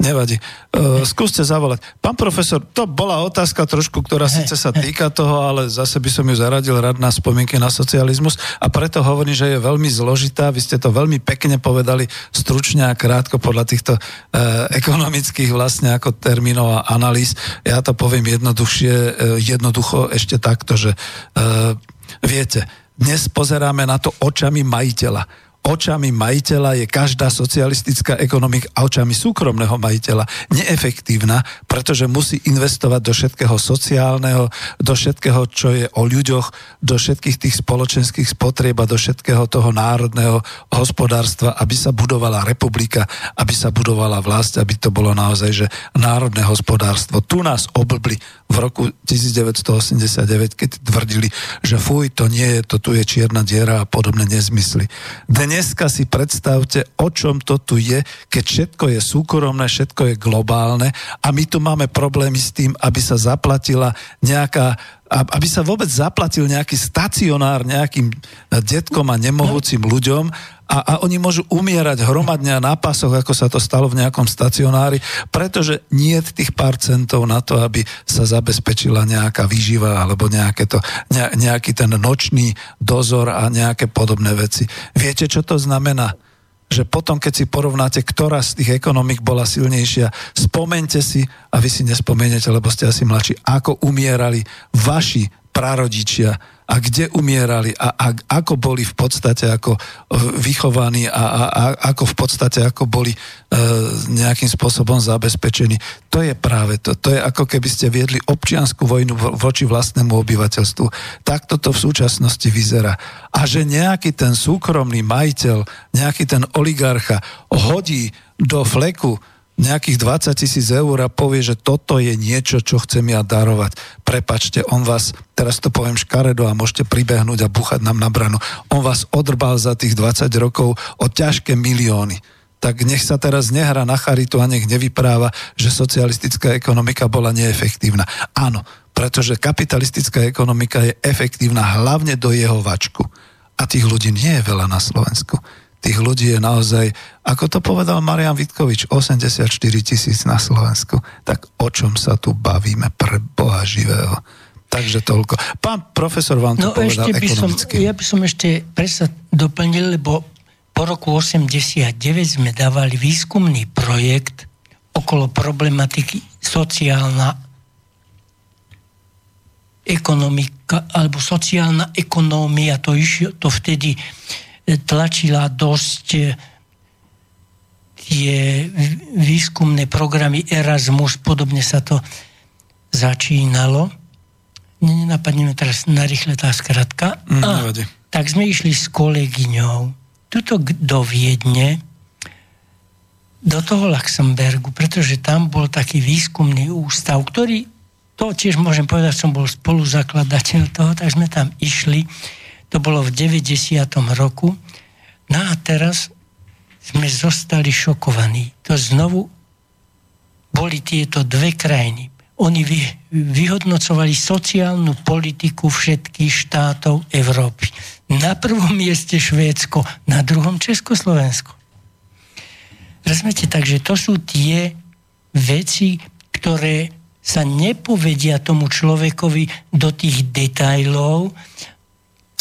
Nevadí. Uh, skúste zavolať. Pán profesor, to bola otázka trošku, ktorá síce sa týka toho, ale zase by som ju zaradil rád na spomienky na socializmus a preto hovorím, že je veľmi zložitá. Vy ste to veľmi pekne povedali stručne a krátko podľa týchto uh, ekonomických vlastne ako termínov a analýz. Ja to poviem jednoduchšie, uh, jednoducho ešte takto, že uh, viete, dnes pozeráme na to očami majiteľa očami majiteľa je každá socialistická ekonomika a očami súkromného majiteľa neefektívna, pretože musí investovať do všetkého sociálneho, do všetkého, čo je o ľuďoch, do všetkých tých spoločenských spotrieb a do všetkého toho národného hospodárstva, aby sa budovala republika, aby sa budovala vlast, aby to bolo naozaj, že národné hospodárstvo. Tu nás oblbli v roku 1989, keď tvrdili, že fuj, to nie je, to tu je čierna diera a podobné nezmysly. Dneska si predstavte, o čom to tu je, keď všetko je súkromné, všetko je globálne a my tu máme problémy s tým, aby sa zaplatila nejaká aby sa vôbec zaplatil nejaký stacionár nejakým detkom a nemohúcim ľuďom a, a oni môžu umierať hromadne na pasoch, ako sa to stalo v nejakom stacionári, pretože nie tých pár centov na to, aby sa zabezpečila nejaká výživa alebo nejaké to, ne, nejaký ten nočný dozor a nejaké podobné veci. Viete, čo to znamená? Že potom, keď si porovnáte, ktorá z tých ekonomik bola silnejšia, spomente si, a vy si nespomeniete, lebo ste asi mladší, ako umierali vaši prarodičia a kde umierali a, a ako boli v podstate ako vychovaní a, a, a ako v podstate ako boli e, nejakým spôsobom zabezpečení. To je práve to. To je ako keby ste viedli občianskú vojnu vo- voči vlastnému obyvateľstvu. Takto to v súčasnosti vyzerá. A že nejaký ten súkromný majiteľ, nejaký ten oligarcha hodí do fleku nejakých 20 tisíc eur a povie, že toto je niečo, čo chcem ja darovať. Prepačte, on vás, teraz to poviem škaredo a môžete pribehnúť a buchať nám na branu, on vás odrbal za tých 20 rokov o ťažké milióny. Tak nech sa teraz nehrá na charitu a nech nevypráva, že socialistická ekonomika bola neefektívna. Áno, pretože kapitalistická ekonomika je efektívna hlavne do jeho vačku. A tých ľudí nie je veľa na Slovensku tých ľudí je naozaj, ako to povedal Marian Vitkovič, 84 tisíc na Slovensku. Tak o čom sa tu bavíme pre Boha živého? Takže toľko. Pán profesor vám to No povedal ešte by som, ja by som ešte presa doplnil, lebo po roku 89 sme dávali výskumný projekt okolo problematiky sociálna ekonomika alebo sociálna ekonómia, to, iš, to vtedy tlačila dosť e, tie výskumné programy Erasmus, podobne sa to začínalo. Nenapadne mi teraz narýchle tá skratka. Mm, A, tak sme išli s kolegyňou tuto do Viedne, do toho Luxemburgu, pretože tam bol taký výskumný ústav, ktorý, to tiež môžem povedať, som bol spoluzakladateľ toho, tak sme tam išli, to bolo v 90. roku, no a teraz sme zostali šokovaní. To znovu boli tieto dve krajiny. Oni vy, vyhodnocovali sociálnu politiku všetkých štátov Európy. Na prvom mieste Švédsko, na druhom Československo. Rozumiete, takže to sú tie veci, ktoré sa nepovedia tomu človekovi do tých detajlov,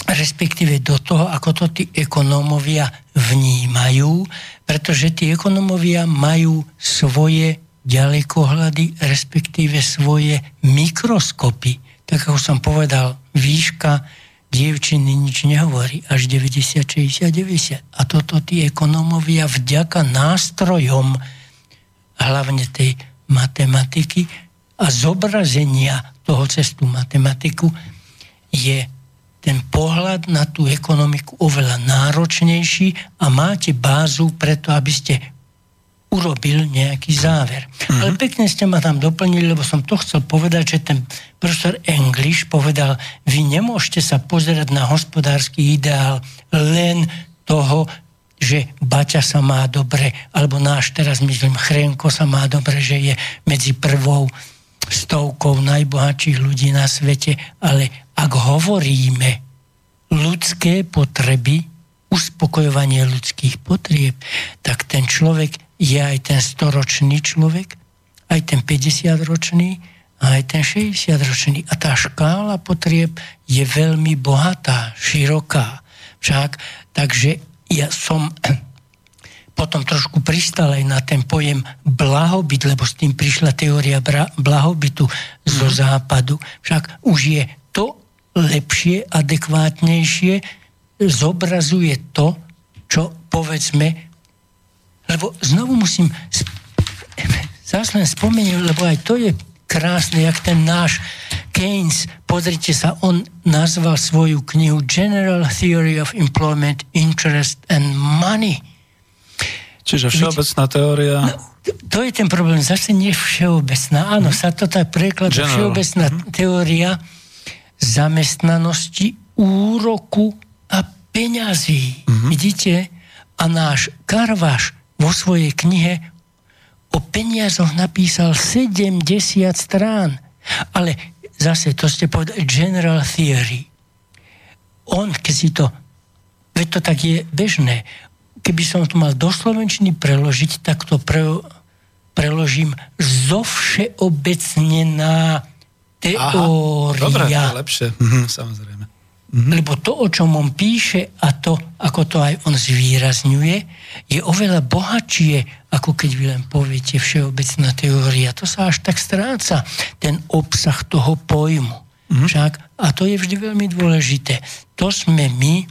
respektíve do toho, ako to tí ekonómovia vnímajú, pretože tí ekonómovia majú svoje ďalekohľady, respektíve svoje mikroskopy. Tak ako som povedal, výška dievčiny nič nehovorí, až 90, 60, 90. A toto tí ekonómovia vďaka nástrojom, hlavne tej matematiky a zobrazenia toho cestu matematiku, je ten pohľad na tú ekonomiku oveľa náročnejší a máte bázu preto, aby ste urobil nejaký záver. Mm-hmm. Ale pekne ste ma tam doplnili, lebo som to chcel povedať, že ten profesor English povedal, vy nemôžete sa pozerať na hospodársky ideál len toho, že Baťa sa má dobre, alebo náš teraz myslím Chrenko sa má dobre, že je medzi prvou stovkou najbohatších ľudí na svete, ale ak hovoríme ľudské potreby, uspokojovanie ľudských potrieb, tak ten človek je aj ten 100-ročný človek, aj ten 50-ročný, a aj ten 60-ročný. A tá škála potrieb je veľmi bohatá, široká. Však, takže ja som *clears throat* potom trošku pristal aj na ten pojem blahobyt, lebo s tým prišla teória blahobytu zo mhm. západu. Však už je to lepšie, adekvátnejšie, zobrazuje to, čo povedzme lebo znovu musím zase len spomenúť, lebo aj to je krásne, jak ten náš Keynes, pozrite sa, on nazval svoju knihu General Theory of Employment, Interest and Money. Čiže všeobecná teória... No, to je ten problém, zase nie všeobecná. Áno, hmm. sa to tak prekladá. Všeobecná hmm. teória zamestnanosti, úroku a peňazí. Hmm. Vidíte? A náš Karvaš vo svojej knihe o peniazoch napísal 70 strán. Ale zase, to ste povedali, general theory. On, keď si to, veď to tak je bežné, keby som to mal do slovenčiny preložiť, tak to pre, preložím zo všeobecnená teória. Aha, dobre, to je lepšie, mhm, samozrejme. Mm-hmm. Lebo to, o čom on píše a to, ako to aj on zvýrazňuje, je oveľa bohatšie, ako keď vy len poviete všeobecná teória. To sa až tak stráca, ten obsah toho pojmu. Mm-hmm. Však, a to je vždy veľmi dôležité. To sme my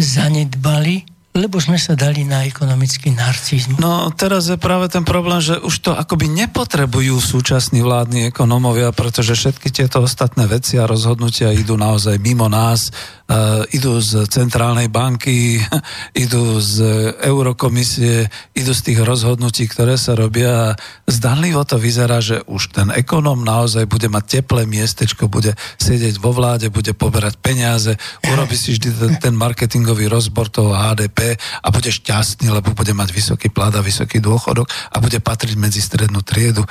zanedbali lebo sme sa dali na ekonomický narcizmus. No teraz je práve ten problém, že už to akoby nepotrebujú súčasní vládni ekonómovia, pretože všetky tieto ostatné veci a rozhodnutia idú naozaj mimo nás, uh, idú z centrálnej banky, *laughs* idú z eurokomisie, idú z tých rozhodnutí, ktoré sa robia. Zdanlivo to vyzerá, že už ten ekonóm naozaj bude mať teplé miestečko, bude sedieť vo vláde, bude poberať peniaze, urobí si vždy ten, ten marketingový rozbor toho HDP, a bude šťastný, lebo bude mať vysoký plat a vysoký dôchodok a bude patriť medzi strednú triedu. E,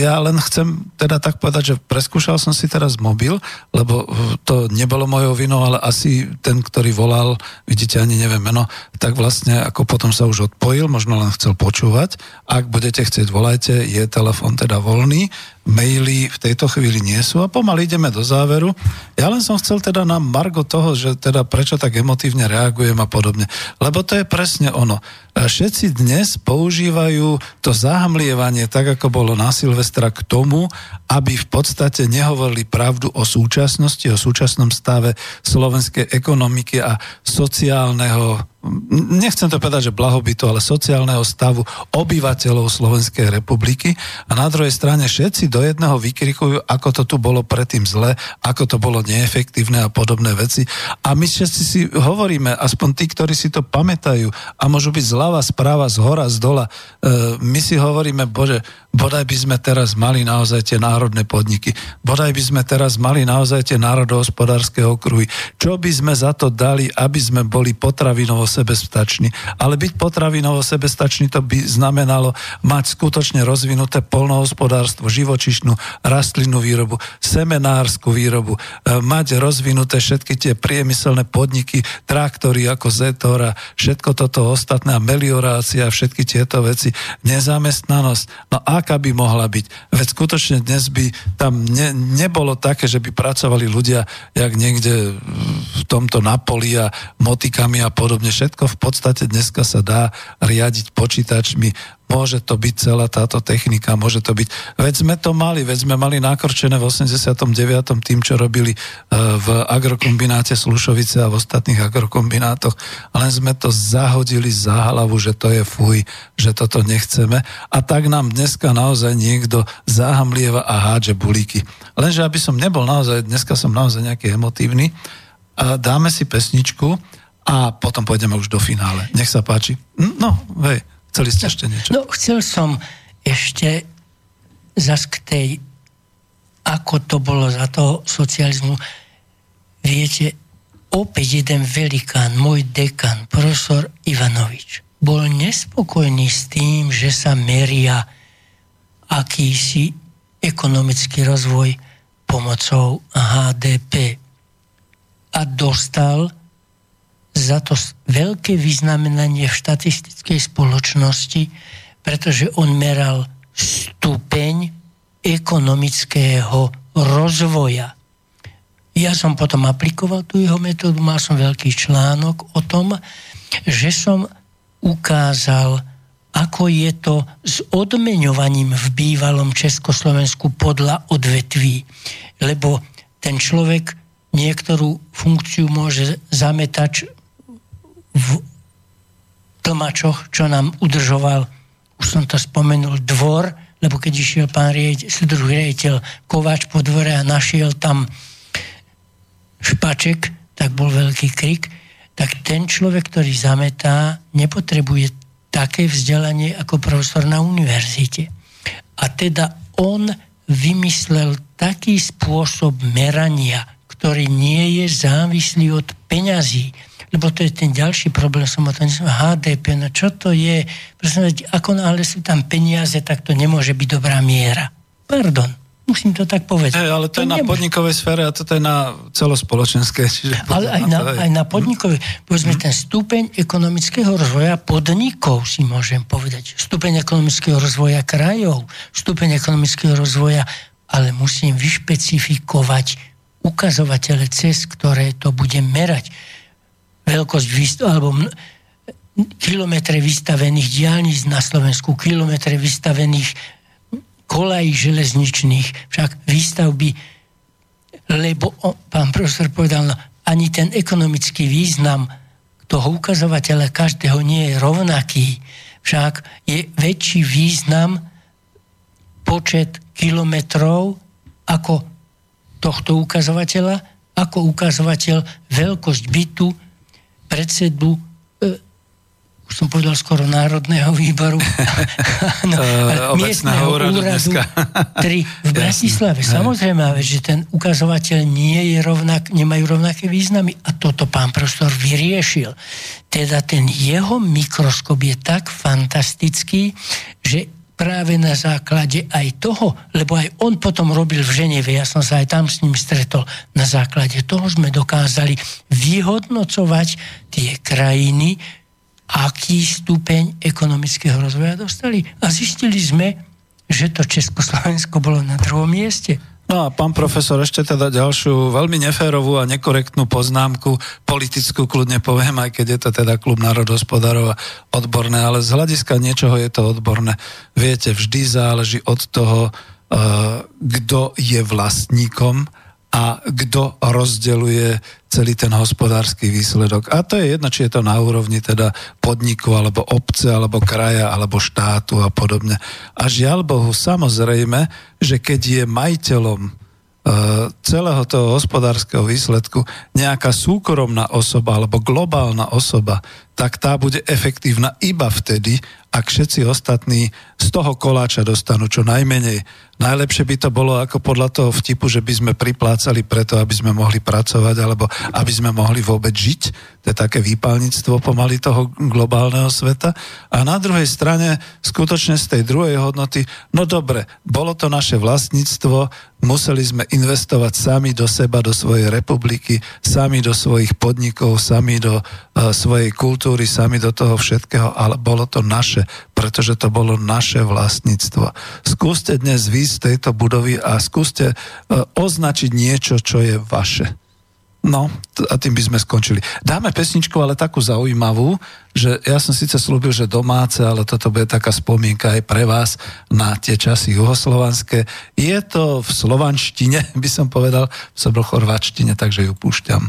ja len chcem teda tak povedať, že preskúšal som si teraz mobil, lebo to nebolo mojou vinou, ale asi ten, ktorý volal, vidíte, ani neviem meno, tak vlastne ako potom sa už odpojil, možno len chcel počúvať. Ak budete chcieť, volajte, je telefon teda voľný maily v tejto chvíli nie sú a pomaly ideme do záveru. Ja len som chcel teda na margo toho, že teda prečo tak emotívne reagujem a podobne. Lebo to je presne ono. Všetci dnes používajú to zahamlievanie, tak ako bolo na Silvestra, k tomu, aby v podstate nehovorili pravdu o súčasnosti, o súčasnom stave slovenskej ekonomiky a sociálneho nechcem to povedať, že blahobytu, ale sociálneho stavu obyvateľov Slovenskej republiky a na druhej strane všetci do jedného vykrikujú, ako to tu bolo predtým zle, ako to bolo neefektívne a podobné veci. A my všetci si hovoríme, aspoň tí, ktorí si to pamätajú a môžu byť zľava, správa, z hora, z dola, e, my si hovoríme, bože, bodaj by sme teraz mali naozaj tie národné podniky, bodaj by sme teraz mali naozaj tie národohospodárske okruhy, čo by sme za to dali, aby sme boli potravinovo sebestační. Ale byť potravinovo sebestačný to by znamenalo mať skutočne rozvinuté polnohospodárstvo, živočišnú rastlinnú výrobu, semenárskú výrobu, e, mať rozvinuté všetky tie priemyselné podniky, traktory ako Zetora, všetko toto ostatné, meliorácia, všetky tieto veci, nezamestnanosť. No aká by mohla byť? Veď skutočne dnes by tam ne, nebolo také, že by pracovali ľudia, jak niekde v tomto Napoli a motikami a podobne všetko v podstate dneska sa dá riadiť počítačmi, môže to byť celá táto technika, môže to byť... Veď sme to mali, veď sme mali nakrčené v 89. tým, čo robili e, v agrokombináte Slušovice a v ostatných agrokombinátoch, len sme to zahodili za hlavu, že to je fuj, že toto nechceme a tak nám dneska naozaj niekto zahamlieva a hádže bulíky. Lenže aby som nebol naozaj, dneska som naozaj nejaký emotívny, a dáme si pesničku, a potom pôjdeme už do finále. Nech sa páči. Hm, no, hej, chceli ste ešte niečo? No, chcel som ešte zas k tej, ako to bolo za toho socializmu. Viete, opäť jeden velikán, môj dekan, profesor Ivanovič, bol nespokojný s tým, že sa meria akýsi ekonomický rozvoj pomocou HDP. A dostal za to veľké vyznamenanie v štatistickej spoločnosti, pretože on meral stupeň ekonomického rozvoja. Ja som potom aplikoval tú jeho metódu, mal som veľký článok o tom, že som ukázal, ako je to s odmeňovaním v bývalom Československu podľa odvetví. Lebo ten človek niektorú funkciu môže zametať v tlmačoch, čo nám udržoval, už som to spomenul, dvor, lebo keď išiel pán riaditeľ, druhý riaditeľ Kováč po dvore a našiel tam špaček, tak bol veľký krik, tak ten človek, ktorý zametá, nepotrebuje také vzdelanie ako profesor na univerzite. A teda on vymyslel taký spôsob merania, ktorý nie je závislý od peňazí lebo to je ten ďalší problém, som o tom HDP, no čo to je? Prosím, ako náhle sú tam peniaze, tak to nemôže byť dobrá miera. Pardon, musím to tak povedať. Hey, ale to, to je nemôže. na podnikovej sfére a toto je na celospoločenskej. Čiže *laughs* ale aj na, aj na podnikovej. Povedzme, hmm. ten stupeň ekonomického rozvoja podnikov si môžem povedať. Stupeň ekonomického rozvoja krajov, stupeň ekonomického rozvoja, ale musím vyšpecifikovať ukazovatele, cez ktoré to budem merať veľkosť alebo kilometre vystavených diálnic na Slovensku, kilometre vystavených kolají železničných, však výstavby, lebo o, pán profesor povedal, no, ani ten ekonomický význam toho ukazovateľa každého nie je rovnaký. Však je väčší význam počet kilometrov ako tohto ukazovateľa, ako ukazovateľ veľkosť bytu, predsedu e, už som povedal skoro Národného výboru, *laughs* no, uh, miestneho úradu, 3 v *laughs* Bratislave. Samozrejme, že ten ukazovateľ nie je rovnak, nemajú rovnaké významy. A toto pán profesor vyriešil. Teda ten jeho mikroskop je tak fantastický, že práve na základe aj toho, lebo aj on potom robil v Ženeve, ja som sa aj tam s ním stretol, na základe toho sme dokázali vyhodnocovať tie krajiny, aký stupeň ekonomického rozvoja dostali. A zistili sme, že to Československo bolo na druhom mieste. No a pán profesor, ešte teda ďalšiu veľmi neférovú a nekorektnú poznámku, politickú kľudne poviem, aj keď je to teda klub národospodárov a odborné, ale z hľadiska niečoho je to odborné. Viete, vždy záleží od toho, uh, kto je vlastníkom a kto rozdeluje celý ten hospodársky výsledok. A to je jedno, či je to na úrovni teda podniku, alebo obce, alebo kraja, alebo štátu a podobne. A žiaľ Bohu, samozrejme, že keď je majiteľom e, celého toho hospodárskeho výsledku nejaká súkromná osoba alebo globálna osoba, tak tá bude efektívna iba vtedy, ak všetci ostatní z toho koláča dostanú čo najmenej. Najlepšie by to bolo ako podľa toho vtipu, že by sme priplácali preto, aby sme mohli pracovať alebo aby sme mohli vôbec žiť. To je také výpalníctvo pomaly toho globálneho sveta. A na druhej strane skutočne z tej druhej hodnoty, no dobre, bolo to naše vlastníctvo, museli sme investovať sami do seba, do svojej republiky, sami do svojich podnikov, sami do uh, svojej kultúry, sami do toho všetkého, ale bolo to naše, pretože to bolo naše vlastníctvo. Skúste dnes výsť z tejto budovy a skúste e, označiť niečo, čo je vaše. No, a tým by sme skončili. Dáme pesničku, ale takú zaujímavú, že ja som síce slúbil, že domáce, ale toto bude taká spomienka aj pre vás na tie časy juhoslovanské. Je to v slovanštine, *laughs* by som povedal, v sobrchorvačtine, takže ju púšťam.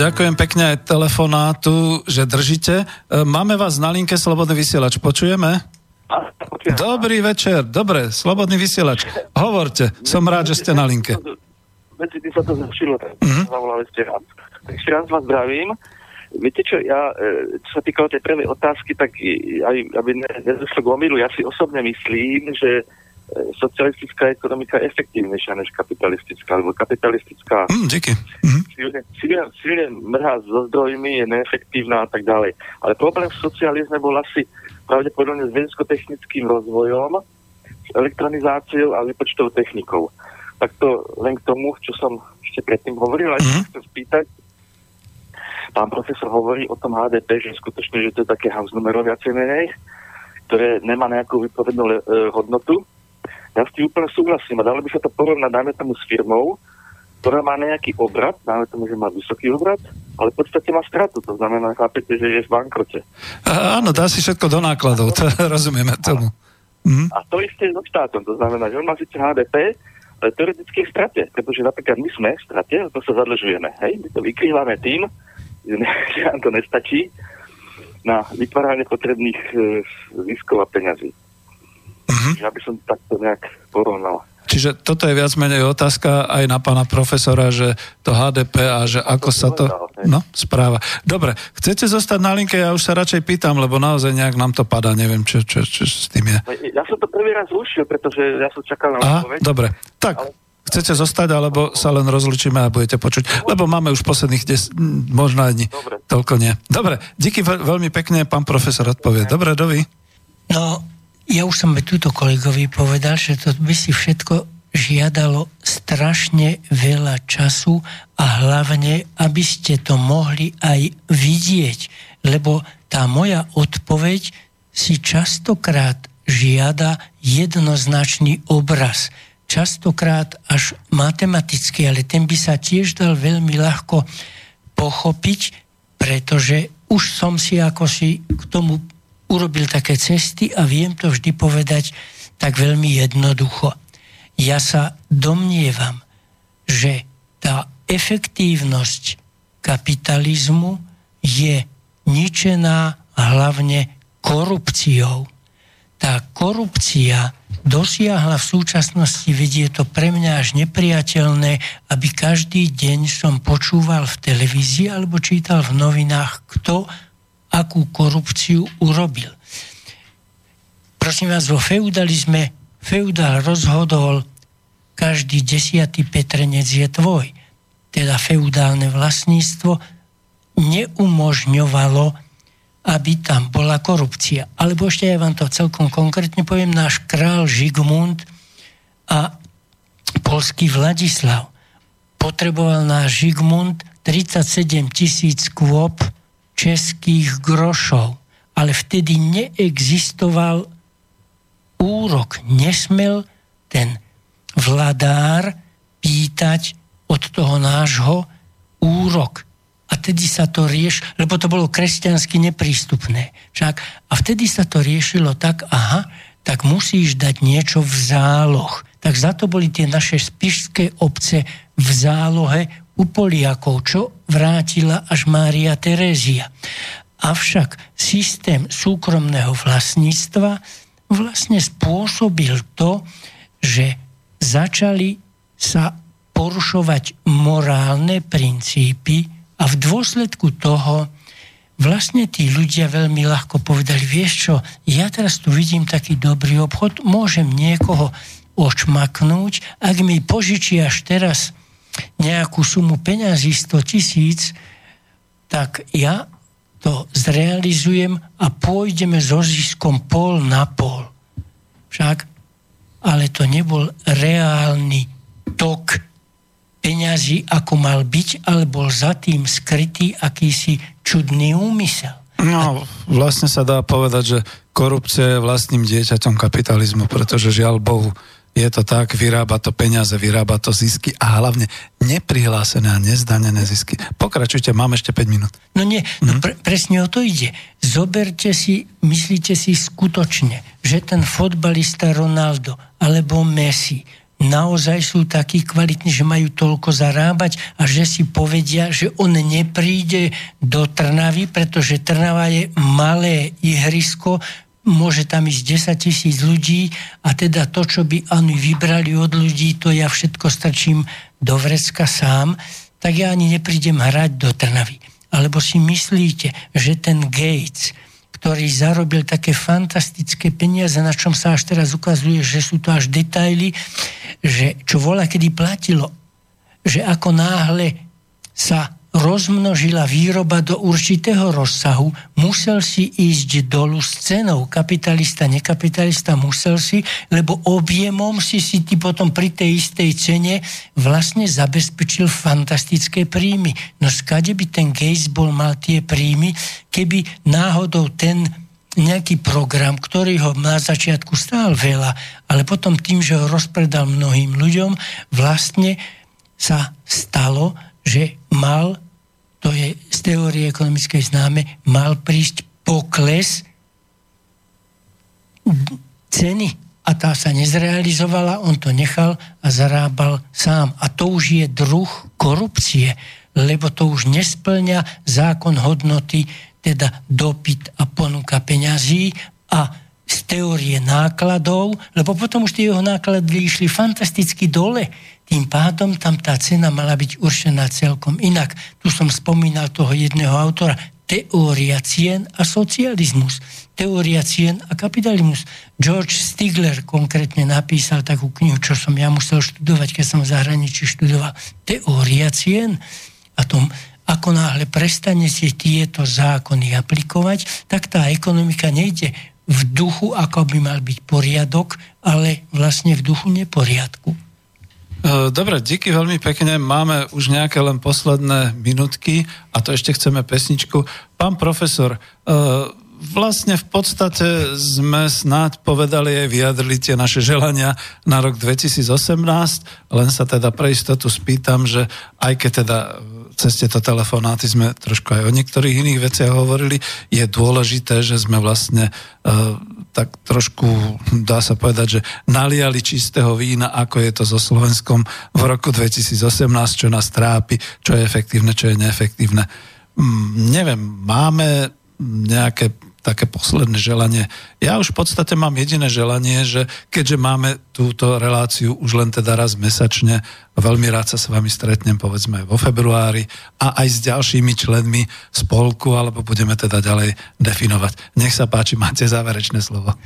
Ďakujem pekne aj telefonátu, že držíte. E, máme vás na linke Slobodný vysielač. Počujeme? Dobrý večer. Dobre, Slobodný vysielač. Hovorte. Som rád, že ste na linke. Veci by sa to zlepšilo, tak mm-hmm. zavolali ste. Tak ešte raz vás zdravím. Viete čo, ja, e, čo sa týkalo tej prvej otázky, tak aj, aby nedošlo k omilu, ja si osobne myslím, že socialistická ekonomika efektívnejšia než kapitalistická, lebo kapitalistická mm, díky. Mm-hmm. Silne, silne, silne mrhá so zdrojmi, je neefektívna a tak ďalej. Ale problém v socializme bol asi pravdepodobne s vedensko-technickým rozvojom, s elektronizáciou a vypočtovou technikou. Tak to len k tomu, čo som ešte predtým hovoril, aj mm-hmm. chcem spýtať, pán profesor hovorí o tom HDP, že skutočne, že to je také house numero viacej menej, ktoré nemá nejakú vypovednú e, hodnotu, ja s tým úplne súhlasím a dalo by sa to porovnať, dáme tomu s firmou, ktorá má nejaký obrad, dáme tomu, že má vysoký obrad, ale v podstate má stratu, to znamená, chápete, že je v bankrote. A, áno, dá si všetko do nákladov, to *laughs* rozumieme tomu. Mhm. A to isté so štátom, to znamená, že on má síce HDP, ale teoreticky v strate, pretože napríklad my sme v strate, to sa zadlžujeme, hej, my to vykrývame tým, že, ne, *laughs* že nám to nestačí na vytváranie potrebných e, ziskov a peňazí. Uh-huh. Ja by som takto nejak porovnal. Čiže toto je viac menej otázka aj na pána profesora, že to HDP a že ako sa to no, správa. Dobre, chcete zostať na linke? Ja už sa radšej pýtam, lebo naozaj nejak nám to padá, neviem, čo, čo, čo s tým je. Ja som to prvý raz zrušil, pretože ja som čakal na odpoveď. Dobre, tak ale... chcete zostať, alebo sa len rozlučíme a budete počuť? Lebo máme už posledných des, možno ani Dobre. toľko nie. Dobre, díky veľmi pekne, pán profesor odpovie. Dobre, dovi. No, ja už som túto kolegovi povedal, že to by si všetko žiadalo strašne veľa času a hlavne, aby ste to mohli aj vidieť, lebo tá moja odpoveď si častokrát žiada jednoznačný obraz. Častokrát až matematický, ale ten by sa tiež dal veľmi ľahko pochopiť, pretože už som si ako si k tomu urobil také cesty a viem to vždy povedať tak veľmi jednoducho. Ja sa domnievam, že tá efektívnosť kapitalizmu je ničená hlavne korupciou. Tá korupcia dosiahla v súčasnosti, vedie to pre mňa až nepriateľné, aby každý deň som počúval v televízii alebo čítal v novinách, kto akú korupciu urobil. Prosím vás, vo feudalizme feudál rozhodol, každý desiatý petrenec je tvoj. Teda feudálne vlastníctvo neumožňovalo, aby tam bola korupcia. Alebo ešte ja vám to celkom konkrétne poviem, náš král Žigmund a polský Vladislav. Potreboval náš Žigmund 37 tisíc kôp českých grošov. Ale vtedy neexistoval úrok. Nesmel ten vladár pýtať od toho nášho úrok. A vtedy sa to rieš, lebo to bolo kresťansky neprístupné. Však, a vtedy sa to riešilo tak, aha, tak musíš dať niečo v záloh. Tak za to boli tie naše spišské obce v zálohe u Poliakov, čo vrátila až Mária Terézia. Avšak systém súkromného vlastníctva vlastne spôsobil to, že začali sa porušovať morálne princípy a v dôsledku toho vlastne tí ľudia veľmi ľahko povedali, vieš čo, ja teraz tu vidím taký dobrý obchod, môžem niekoho očmaknúť, ak mi požičiaš teraz nejakú sumu peňazí 100 tisíc, tak ja to zrealizujem a pôjdeme so ziskom pol na pol. Však, ale to nebol reálny tok peňazí, ako mal byť, ale bol za tým skrytý akýsi čudný úmysel. No, vlastne sa dá povedať, že korupcia je vlastným dieťaťom kapitalizmu, pretože žiaľ Bohu, je to tak, vyrába to peniaze, vyrába to zisky a hlavne neprihlásené a nezdanené zisky. Pokračujte, mám ešte 5 minút. No nie, no mhm. pre, presne o to ide. Zoberte si, myslíte si skutočne, že ten fotbalista Ronaldo alebo Messi naozaj sú takí kvalitní, že majú toľko zarábať a že si povedia, že on nepríde do Trnavy, pretože Trnava je malé ihrisko, môže tam ísť 10 tisíc ľudí a teda to, čo by oni vybrali od ľudí, to ja všetko strčím do vrecka sám, tak ja ani neprídem hrať do Trnavy. Alebo si myslíte, že ten Gates, ktorý zarobil také fantastické peniaze, na čom sa až teraz ukazuje, že sú to až detaily, že čo vola kedy platilo, že ako náhle sa rozmnožila výroba do určitého rozsahu, musel si ísť dolu s cenou. Kapitalista, nekapitalista musel si, lebo objemom si si ty potom pri tej istej cene vlastne zabezpečil fantastické príjmy. No skade by ten Gates bol mal tie príjmy, keby náhodou ten nejaký program, ktorý ho na začiatku stál veľa, ale potom tým, že ho rozpredal mnohým ľuďom, vlastne sa stalo, že mal, to je z teórie ekonomickej známe, mal prísť pokles ceny a tá sa nezrealizovala, on to nechal a zarábal sám. A to už je druh korupcie, lebo to už nesplňa zákon hodnoty, teda dopyt a ponuka peňazí a z teórie nákladov, lebo potom už tie jeho náklady išli fantasticky dole. Tým pádom tam tá cena mala byť určená celkom inak. Tu som spomínal toho jedného autora, teória cien a socializmus teória cien a kapitalizmus. George Stigler konkrétne napísal takú knihu, čo som ja musel študovať, keď som v zahraničí študoval. Teória cien a tom, ako náhle prestanete tieto zákony aplikovať, tak tá ekonomika nejde v duchu, ako by mal byť poriadok, ale vlastne v duchu neporiadku. E, dobre, díky veľmi pekne. Máme už nejaké len posledné minutky a to ešte chceme pesničku. Pán profesor, e, vlastne v podstate sme snáď povedali aj vyjadrili tie naše želania na rok 2018, len sa teda pre istotu spýtam, že aj keď teda cez tieto telefonáty sme trošku aj o niektorých iných veciach hovorili, je dôležité, že sme vlastne uh, tak trošku, dá sa povedať, že naliali čistého vína, ako je to so Slovenskom v roku 2018, čo nás trápi, čo je efektívne, čo je neefektívne. Mm, neviem, máme nejaké také posledné želanie. Ja už v podstate mám jediné želanie, že keďže máme túto reláciu už len teda raz mesačne, veľmi rád sa s vami stretnem povedzme vo februári a aj s ďalšími členmi spolku, alebo budeme teda ďalej definovať. Nech sa páči, máte záverečné slovo.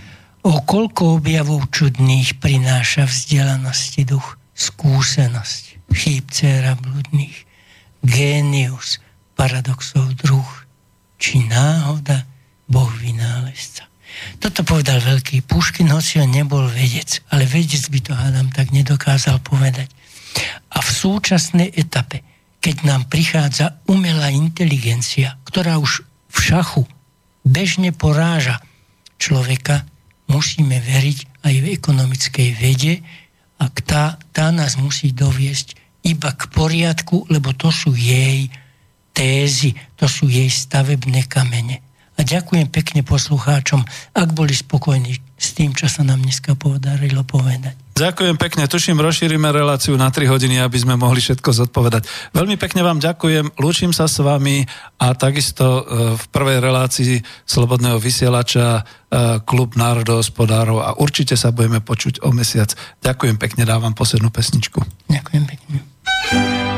O koľko objavov čudných prináša vzdelanosti duch, skúsenosť, chýb dcera bludných, génius, paradoxov druh, či náhoda, Boh vynálezca. Toto povedal veľký Puškin, hoci on nebol vedec, ale vedec by to hádam tak nedokázal povedať. A v súčasnej etape, keď nám prichádza umelá inteligencia, ktorá už v šachu bežne poráža človeka, musíme veriť aj v ekonomickej vede a tá, tá nás musí doviesť iba k poriadku, lebo to sú jej tézy, to sú jej stavebné kamene a ďakujem pekne poslucháčom, ak boli spokojní s tým, čo sa nám dneska podarilo povedať. Ďakujem pekne, tuším, rozšírime reláciu na 3 hodiny, aby sme mohli všetko zodpovedať. Veľmi pekne vám ďakujem, lúčim sa s vami a takisto e, v prvej relácii Slobodného vysielača e, Klub národohospodárov a určite sa budeme počuť o mesiac. Ďakujem pekne, dávam poslednú pesničku. Ďakujem pekne.